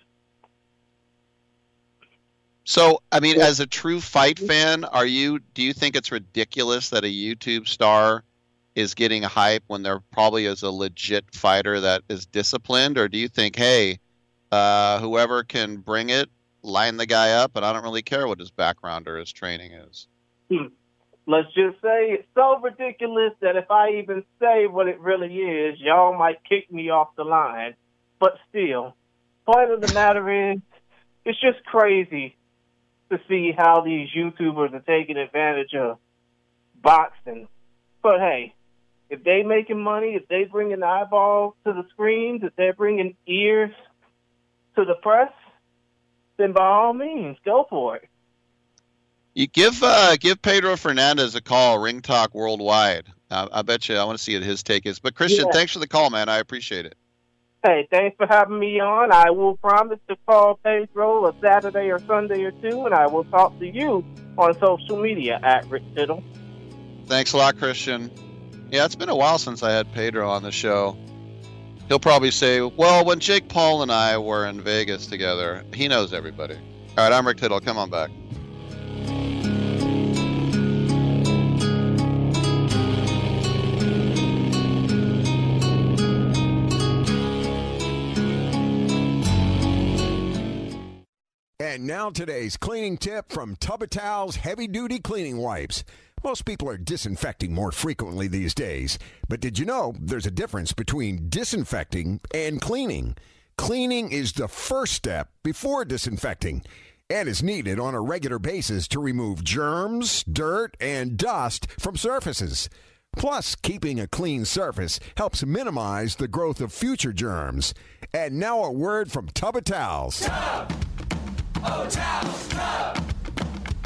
Speaker 1: So, I mean, as a true fight fan, are you? Do you think it's ridiculous that a YouTube star is getting hype when there probably is a legit fighter that is disciplined, or do you think, hey, uh, whoever can bring it, line the guy up, and I don't really care what his background or his training is?
Speaker 41: Hmm. Let's just say it's so ridiculous that if I even say what it really is, y'all might kick me off the line. But still, point of the matter is, it's just crazy to see how these YouTubers are taking advantage of boxing. But hey, if they making money, if they bringing eyeballs to the screens, if they're bringing ears to the press, then by all means, go for it.
Speaker 1: You give uh, give Pedro Fernandez a call, Ring Talk Worldwide. Uh, I bet you I want to see what his take is. But Christian,
Speaker 41: Yeah.
Speaker 1: thanks for the call, man. I appreciate it.
Speaker 41: Hey, thanks for having me on. I will promise to call Pedro a Saturday or Sunday or two, and I will talk to you on social media at Rick Tittle.
Speaker 1: Thanks a lot, Christian. Yeah, it's been a while since I had Pedro on the show. He'll probably say, "Well, when Jake Paul and I were in Vegas together, he knows everybody." All right, I'm Rick Tittle. Come on back.
Speaker 42: And now today's cleaning tip from Tub O' Towels Heavy Duty Cleaning Wipes. Most people are disinfecting more frequently these days, but did you know there's a difference between disinfecting and cleaning? Cleaning is the first step before disinfecting and is needed on a regular basis to remove germs, dirt, and dust from surfaces. Plus, keeping a clean surface helps minimize the growth of future germs. And now a word from Tub O' Towels.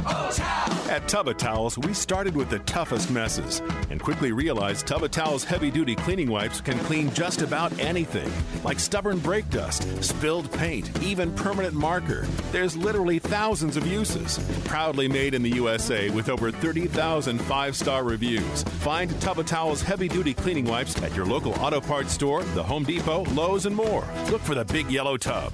Speaker 20: At Tub O' Towels, we started with the toughest messes and quickly realized Tub O' Towels heavy duty cleaning wipes can clean just about anything, like stubborn brake dust, spilled paint, even permanent marker. There's literally thousands of uses. Proudly made in the USA with over 30,000 five star reviews. Find Tub O' Towels heavy duty cleaning wipes at your local auto parts store, the Home Depot, Lowe's, and more. Look for the big yellow tub.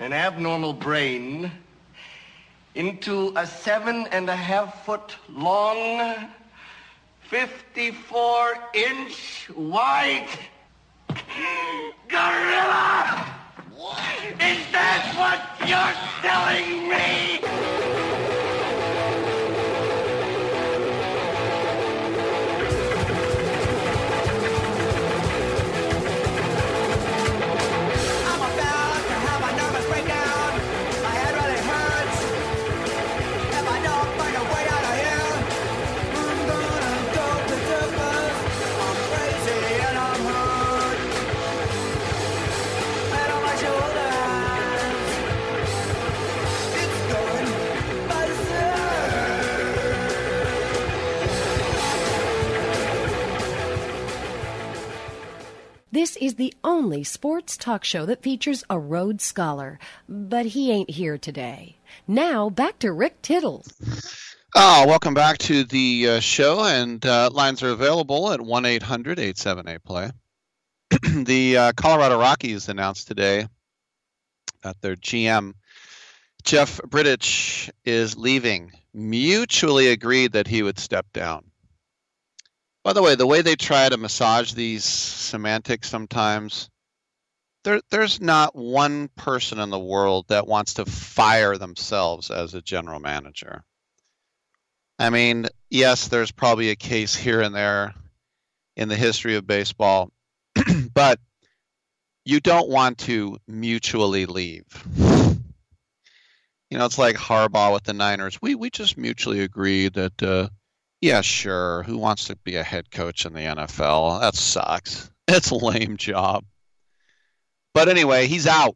Speaker 14: an abnormal brain into a seven and a half foot long, 54 inch wide gorilla? Is that what you're telling me?
Speaker 38: This is the only sports talk show that features a Rhodes Scholar, but he ain't here today. Now, back to Rick Tittle.
Speaker 1: Oh, welcome back to the uh, show, and uh, lines are available at 1 800 878 play. [clears throat] the uh, Colorado Rockies announced today that their GM, Jeff Bridich, is leaving, mutually agreed that he would step down. By the way, the way they try to massage these semantics sometimes, there, there's not one person in the world that wants to fire themselves as a general manager. I mean, yes, there's probably a case here and there in the history of baseball, [clears throat] but you don't want to mutually leave. You know, it's like Harbaugh with the Niners. We we just mutually agreed that, uh, yeah, sure. Who wants to be a head coach in the NFL? That sucks. [laughs] It's a lame job. But anyway, he's out,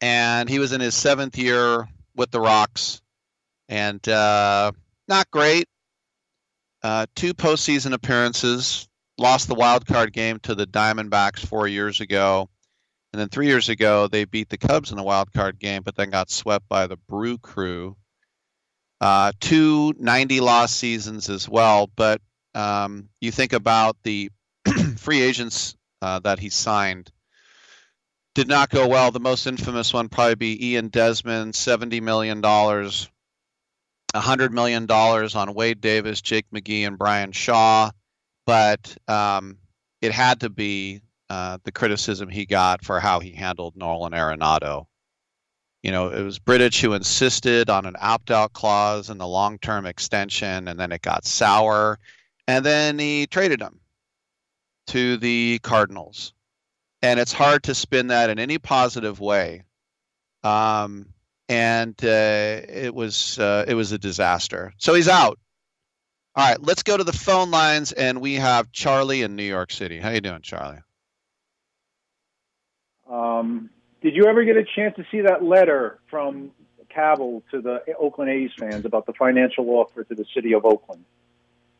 Speaker 1: and he was in his seventh year with the Rocks and uh, not great. Uh, two postseason appearances. Lost the wild card game to the Diamondbacks four years ago, and then three years ago they beat the Cubs in the wild card game, but then got swept by the Brew Crew. Uh, two 90 loss seasons as well, but um, you think about the [clears throat] free agents uh, that he signed did not go well. The most infamous one probably be Ian Desmond, $70 million $100 million on Wade Davis, Jake McGee, and Bryan Shaw, but um, it had to be uh, the criticism he got for how he handled Nolan Arenado. You know, it was Bridich who insisted on an opt out clause in the long term extension, and then it got sour, and then he traded him. to the Cardinals, and it's hard to spin that in any positive way. Um, and uh, it was uh, it was a disaster. So he's out. All right, let's go to the phone lines, and we have Charlie in New York City. How you doing, Charlie?
Speaker 43: Um, did you ever get a chance to see that letter from Kaval to the Oakland A's fans about the financial offer to the city of Oakland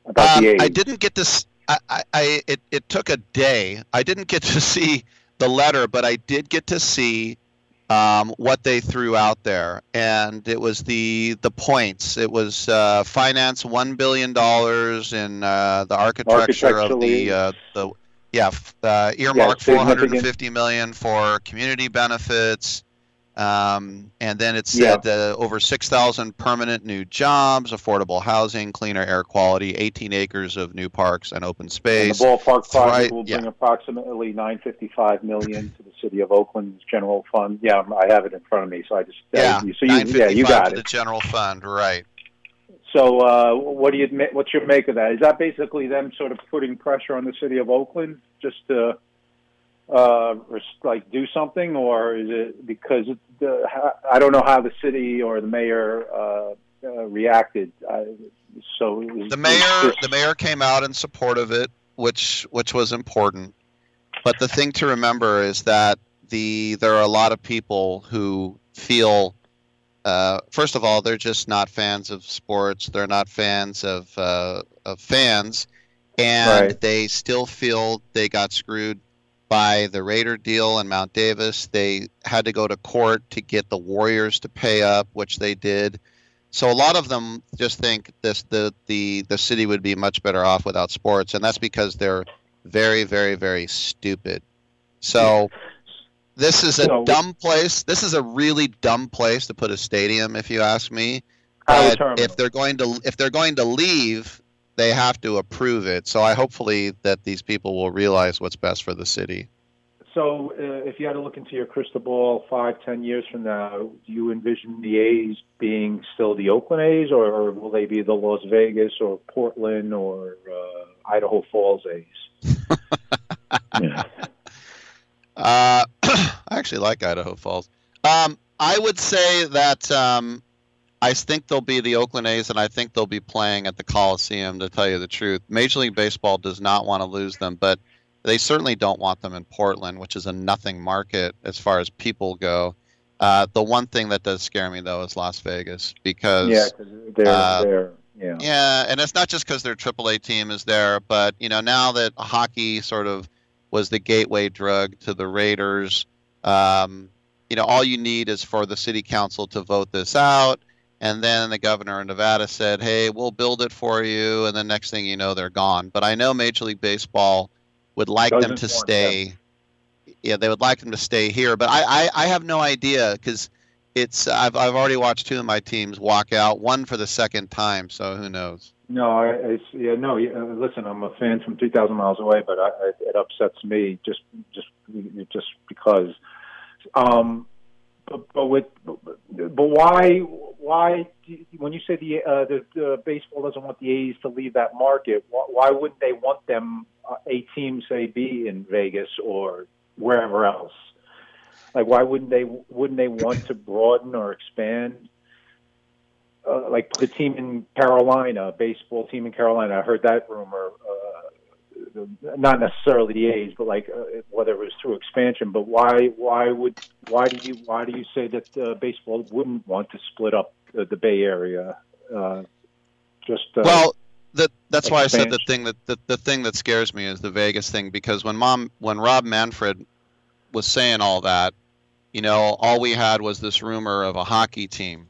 Speaker 43: about the
Speaker 1: Um,
Speaker 43: A's?
Speaker 1: I didn't get this. I, I, I it, it took a day. I didn't get to [laughs] see the letter, but I did get to see um, what they threw out there, and it was the the points. It was uh, finance one billion dollars in uh, the architecture of the uh, the yeah uh, earmark
Speaker 43: significant.
Speaker 1: four hundred and fifty million for community benefits. Um, and then it
Speaker 43: Yeah.
Speaker 1: said uh, over 6,000 permanent new jobs, affordable housing, cleaner air quality, 18 acres of new parks and open
Speaker 43: And
Speaker 1: space.
Speaker 43: the ballpark project
Speaker 1: Right,
Speaker 43: will
Speaker 1: yeah.
Speaker 43: bring approximately 955 million to the city of Oakland's general fund. Yeah, I have it in front of me, so I just
Speaker 1: Yeah,
Speaker 43: so you, yeah, you got
Speaker 1: to the
Speaker 43: it.
Speaker 1: general fund, right.
Speaker 43: So, uh, what do you what's your make of that? Is that basically them sort of putting pressure on the city of Oakland just to uh, like do something, or is it because the, I don't know how the city or the mayor uh, uh, reacted? I, so was,
Speaker 1: The mayor, the mayor came out in support of it, which which was important. But the thing to remember is that the there are a lot of people who feel, uh, first of all, they're just not fans of sports. They're not fans of uh, of fans, and
Speaker 43: Right.
Speaker 1: they still feel they got screwed by the Raider deal in Mount Davis. They had to go to court to get the Warriors to pay up, which they did. So a lot of them just think this the the the city would be much better off without sports, and that's because they're very very very stupid. So this is a dumb place. This is a really dumb place to put a stadium, if you ask me. But if they're going to if they're going to leave, they have to approve it. So I hopefully that these people will realize what's best for the city.
Speaker 43: So, uh, if you had to look into your crystal ball five, ten years from now, do you envision the A's being still the Oakland A's, or, or will they be the Las Vegas or Portland or uh, Idaho Falls A's? [laughs]
Speaker 1: Uh, [clears throat] I actually like Idaho Falls. Um, I would say that um, I think they'll be the Oakland A's, and I think they'll be playing at the Coliseum. To tell you the truth, Major League Baseball does not want to lose them, but they certainly don't want them in Portland, which is a nothing market as far as people go. Uh, the one thing that does scare me though is Las Vegas because
Speaker 43: yeah, they're,
Speaker 1: uh,
Speaker 43: they're yeah.
Speaker 1: yeah, and it's not just because their AAA team is there, but you know now that hockey sort of was the gateway drug to the Raiders, um, you know all you need is for the city council to vote this out, and then the governor of Nevada said, "Hey, we'll build it for you," and the next thing you know, they're gone. But I know Major League Baseball would like them
Speaker 43: Doesn't
Speaker 1: to
Speaker 43: want
Speaker 1: stay. Yeah, they would like them to stay here, but I, I, I have no idea because it's I've I've already watched two of my teams walk out, one for the second time, so who knows.
Speaker 43: No, I, I yeah, no. yeah, uh, Listen, I'm a fan from 2,000 miles away, but I, I, it upsets me just, just, just because. Um, but, but with, but, why, why? When you say the uh, the, the baseball doesn't want the A's to leave that market, why, why wouldn't they want them uh, a team say be in Vegas or wherever else? Like, why wouldn't they? Wouldn't they want to broaden or expand? Uh, like the team in Carolina, baseball team in Carolina. I heard that rumor. Uh, not necessarily the A's, but like uh, whether it was through expansion. But why? Why would? Why do you? Why do you say that uh, baseball wouldn't want to split up uh, the Bay Area? Uh, just uh,
Speaker 1: well, that that's why I said the thing that the, the thing that scares me is the Vegas thing because when mom when Rob Manfred was saying all that, you know, all we had was this rumor of a hockey team.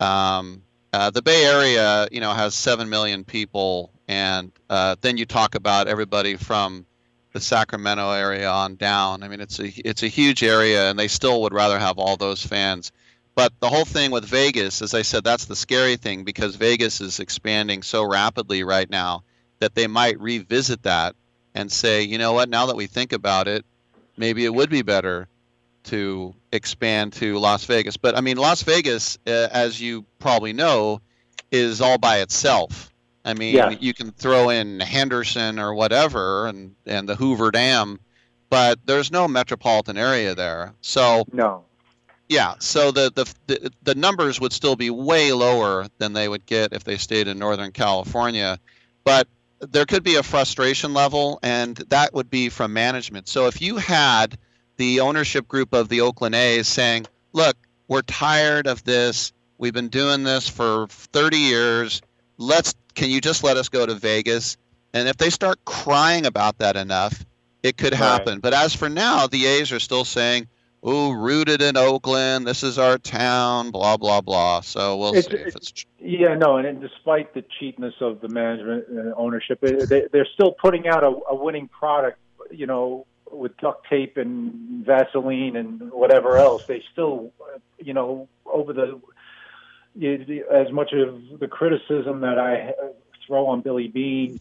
Speaker 1: Um, uh, the Bay Area, you know, has seven million people, and uh, then you talk about everybody from the Sacramento area on down. I mean, it's a it's a huge area, and they still would rather have all those fans. But the whole thing with Vegas, as I said, that's the scary thing because Vegas is expanding so rapidly right now that they might revisit that and say, you know what, now that we think about it, maybe it would be better to expand to Las Vegas. But I mean, Las Vegas, uh, as you probably know, is all by itself. I mean,
Speaker 43: Yeah.
Speaker 1: you can throw in Henderson or whatever, and and the Hoover Dam, but there's no metropolitan area there. So
Speaker 43: no.
Speaker 1: Yeah, so the, the the the numbers would still be way lower than they would get if they stayed in Northern California, but there could be a frustration level, and that would be from management. So if you had the ownership group of the Oakland A's saying, "Look, we're tired of this. We've been doing this for 30 years. Let's can you just let us go to Vegas?" And if they start crying about that enough, it could
Speaker 43: Right.
Speaker 1: happen. But as for now, the A's are still saying, "Oh, rooted in Oakland. This is our town." Blah blah blah. So we'll
Speaker 43: It's-
Speaker 1: see if it's
Speaker 43: Yeah, no, and, and despite the cheapness of the management and ownership, eh, they, they're still putting out a, a winning product. You know, with duct tape and Vaseline and whatever else, they still, uh, you know, over the as much of the criticism that I uh, throw on Billy Beane,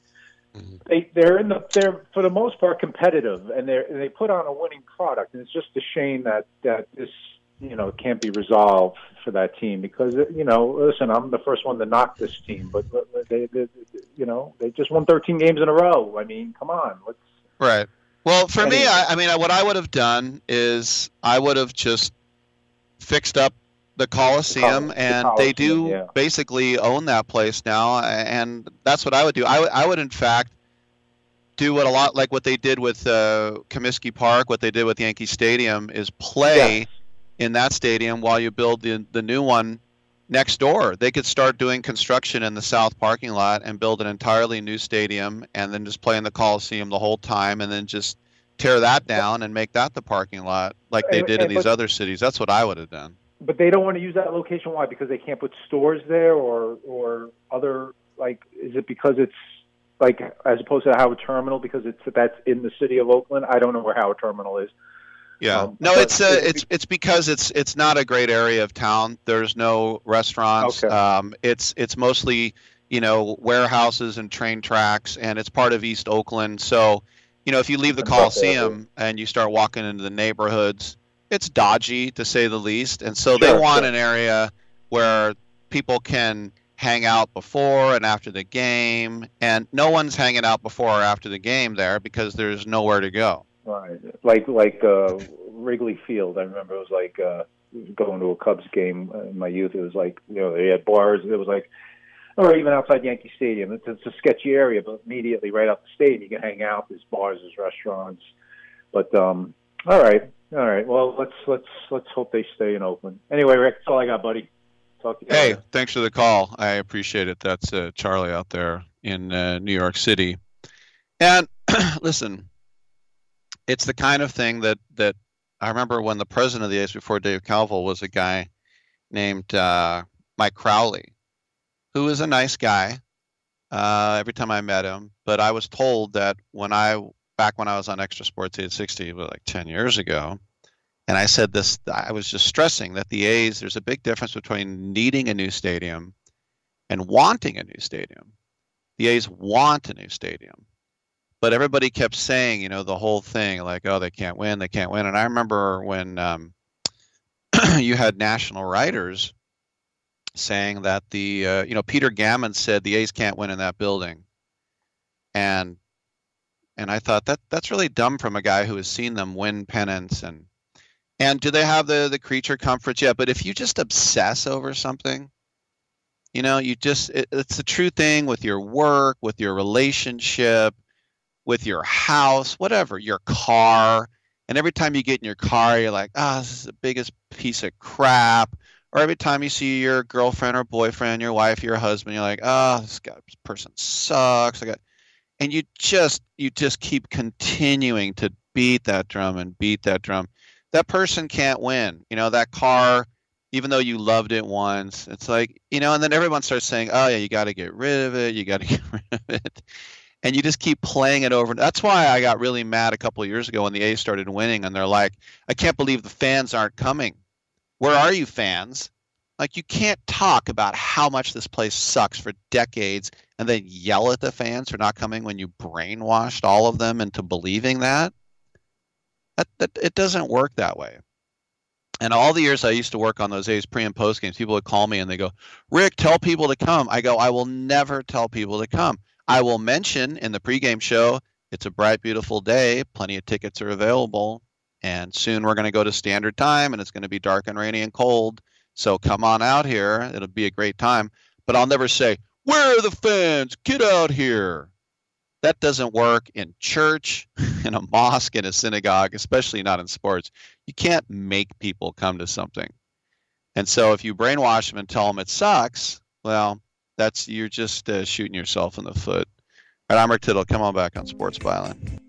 Speaker 43: they they're in the they're for the most part competitive, and they they put on a winning product, and it's just a shame that that this you know can't be resolved for that team because you know listen, I'm the first one to knock this team, but, but they, they you know they just won 13 games in a row. I mean, come on, let's
Speaker 1: Right. Well, for me, I, I mean, what I would have done is I would have just fixed up the Coliseum,
Speaker 43: the
Speaker 1: and they
Speaker 43: Coliseum,
Speaker 1: do
Speaker 43: yeah.
Speaker 1: basically own that place now, and that's what I would do. I would, I would in fact do what a lot like what they did with uh, Comiskey Park, what they did with Yankee Stadium, is play in that stadium while you build the the new one next door. They could start doing construction in the south parking lot and build an entirely new stadium and then just play in the Coliseum the whole time and then just tear that down and make that the parking lot like they
Speaker 43: And-
Speaker 1: did in these
Speaker 43: but-
Speaker 1: other cities. That's what I would have done.
Speaker 43: but they don't want to use that location. Why? Because they can't put stores there, or or other like is it because it's like as opposed to Howard Terminal because it's that's in the city of Oakland. I don't know where Howard Terminal is.
Speaker 1: Yeah.
Speaker 43: Um,
Speaker 1: no, it's uh, it's it's because it's it's not a great area of town. There's no restaurants.
Speaker 43: Okay.
Speaker 1: Um, it's it's mostly you know warehouses and train tracks, and it's part of East Oakland. So you know if you leave the
Speaker 43: That's not bad,
Speaker 1: Coliseum and you start walking into the neighborhoods, it's dodgy to say the least. And so they want
Speaker 43: sure.
Speaker 1: an area where people can hang out before and after the game, and no one's hanging out before or after the game there because there's nowhere to go.
Speaker 43: Right, like like uh, Wrigley Field. I remember it was like uh, going to a Cubs game in my youth. It was like you know they had bars. It was like, or even outside Yankee Stadium. It's, it's a sketchy area, but immediately right out the stadium, you can hang out. There's bars, there's restaurants. But um, all right, all right. Well, let's let's let's hope they stay in Oakland. Anyway, Rick, that's all I got, buddy. Talk to you.
Speaker 1: Hey,
Speaker 43: later.
Speaker 1: thanks for the call. I appreciate it. That's uh, Charlie out there in uh, New York City. And [clears throat] listen, it's the kind of thing that that I remember when the president of the A's before Dave Kaval was a guy named uh, Mike Crowley, who was a nice guy. Uh, every time I met him, but I was told that when I back when I was on Xtra Sports 860, was like 10 years ago, and I said this, I was just stressing that the A's, there's a big difference between needing a new stadium and wanting a new stadium. The A's want a new stadium. But everybody kept saying, you know, the whole thing, like, oh, they can't win, they can't win. And I remember when um, [clears throat] you had national writers saying that the, uh, you know, Peter Gammon said the A's can't win in that building. And and I thought that that's really dumb from a guy who has seen them win pennants and and do they have the the creature comforts? Yeah, but if you just obsess over something, you know, you just it, it's the true thing with your work, with your relationship, with your house, whatever, your car. And every time you get in your car, you're like, ah, this is the biggest piece of crap. Or every time you see your girlfriend or boyfriend, your wife, your husband, you're like, oh, this guy, this person sucks. I got, and you just you just keep continuing to beat that drum and beat that drum. That person can't win. You know, that car, even though you loved it once, it's like, you know, and then everyone starts saying, oh, yeah, you got to get rid of it. You got to [laughs] get rid of it. And you just keep playing it over. That's why I got really mad a couple years ago when the A's started winning and they're like, I can't believe the fans aren't coming. Where are you, fans? Like, you can't talk about how much this place sucks for decades and then yell at the fans for not coming when you brainwashed all of them into believing that. That, that it doesn't work that way. And all the years I used to work on those A's pre and post games, people would call me and they go, Rick, tell people to come. I go, I will never tell people to come. I will mention in the pregame show, it's a bright, beautiful day. Plenty of tickets are available. And soon we're going to go to standard time and it's going to be dark and rainy and cold. So come on out here. It'll be a great time. But I'll never say, Where are the fans? Get out here. That doesn't work in church, [laughs] in a mosque, in a synagogue, especially not in sports. You can't make people come to something. And so if you brainwash them and tell them it sucks, well, that's you're just uh, shooting yourself in the foot. All right, I'm Rick Tittle. Come on back on Sports Byline.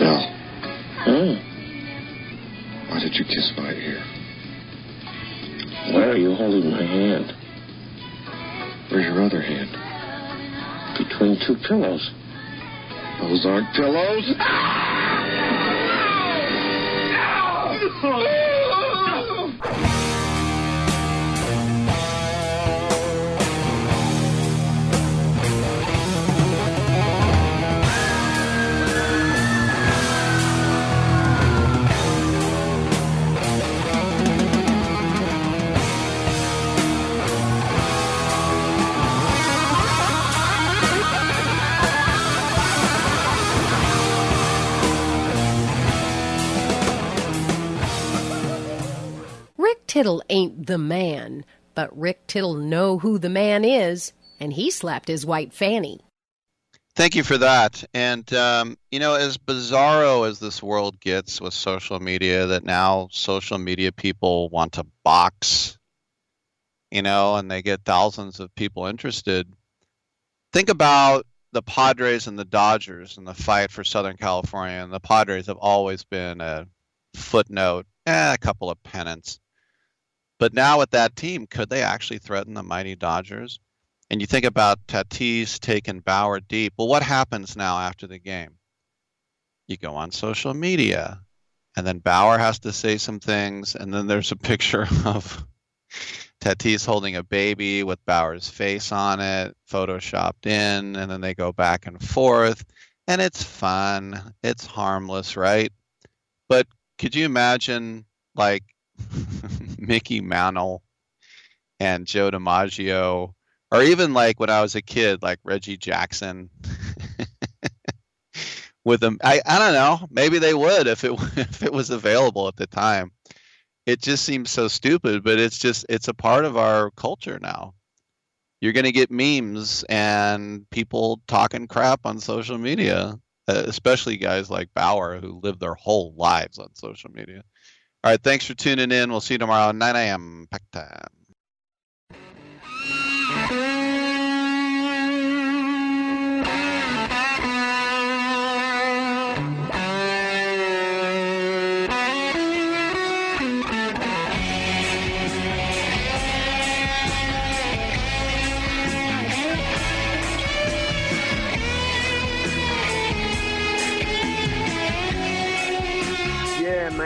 Speaker 44: Dell. Hmm. Why did you kiss my ear?
Speaker 45: Why are you holding my hand?
Speaker 44: Where's your other hand?
Speaker 45: Between two pillows.
Speaker 44: Those aren't pillows.
Speaker 38: Tittle ain't the man, but Rick Tittle know who the man is, and he slapped his white fanny.
Speaker 1: Thank you for that. And, um, you know, as bizarro as this world gets with social media, that now social media people want to box, you know, and they get thousands of people interested. Think about the Padres and the Dodgers and the fight for Southern California. And the Padres have always been a footnote, eh, a couple of pennants. But now with that team, could they actually threaten the mighty Dodgers? and you think about Tatis taking Bauer deep. Well, what happens now after the game? You go on social media, and then Bauer has to say some things, and then there's a picture [laughs] of Tatis holding a baby with Bauer's face on it, photoshopped in, and then they go back and forth, and it's fun. It's harmless, right? But could you imagine, like, [laughs] Mickey Mantle and Joe DiMaggio or even like when I was a kid, like Reggie Jackson. [laughs] with them, I, I don't know. Maybe they would if it [laughs] if it was available at the time. It just seems so stupid, but it's just it's a part of our culture now. You're going to get memes and people talking crap on social media, especially guys like Bauer who live their whole lives on social media. All right, thanks for tuning in. We'll see you tomorrow 9 a.m. pack time.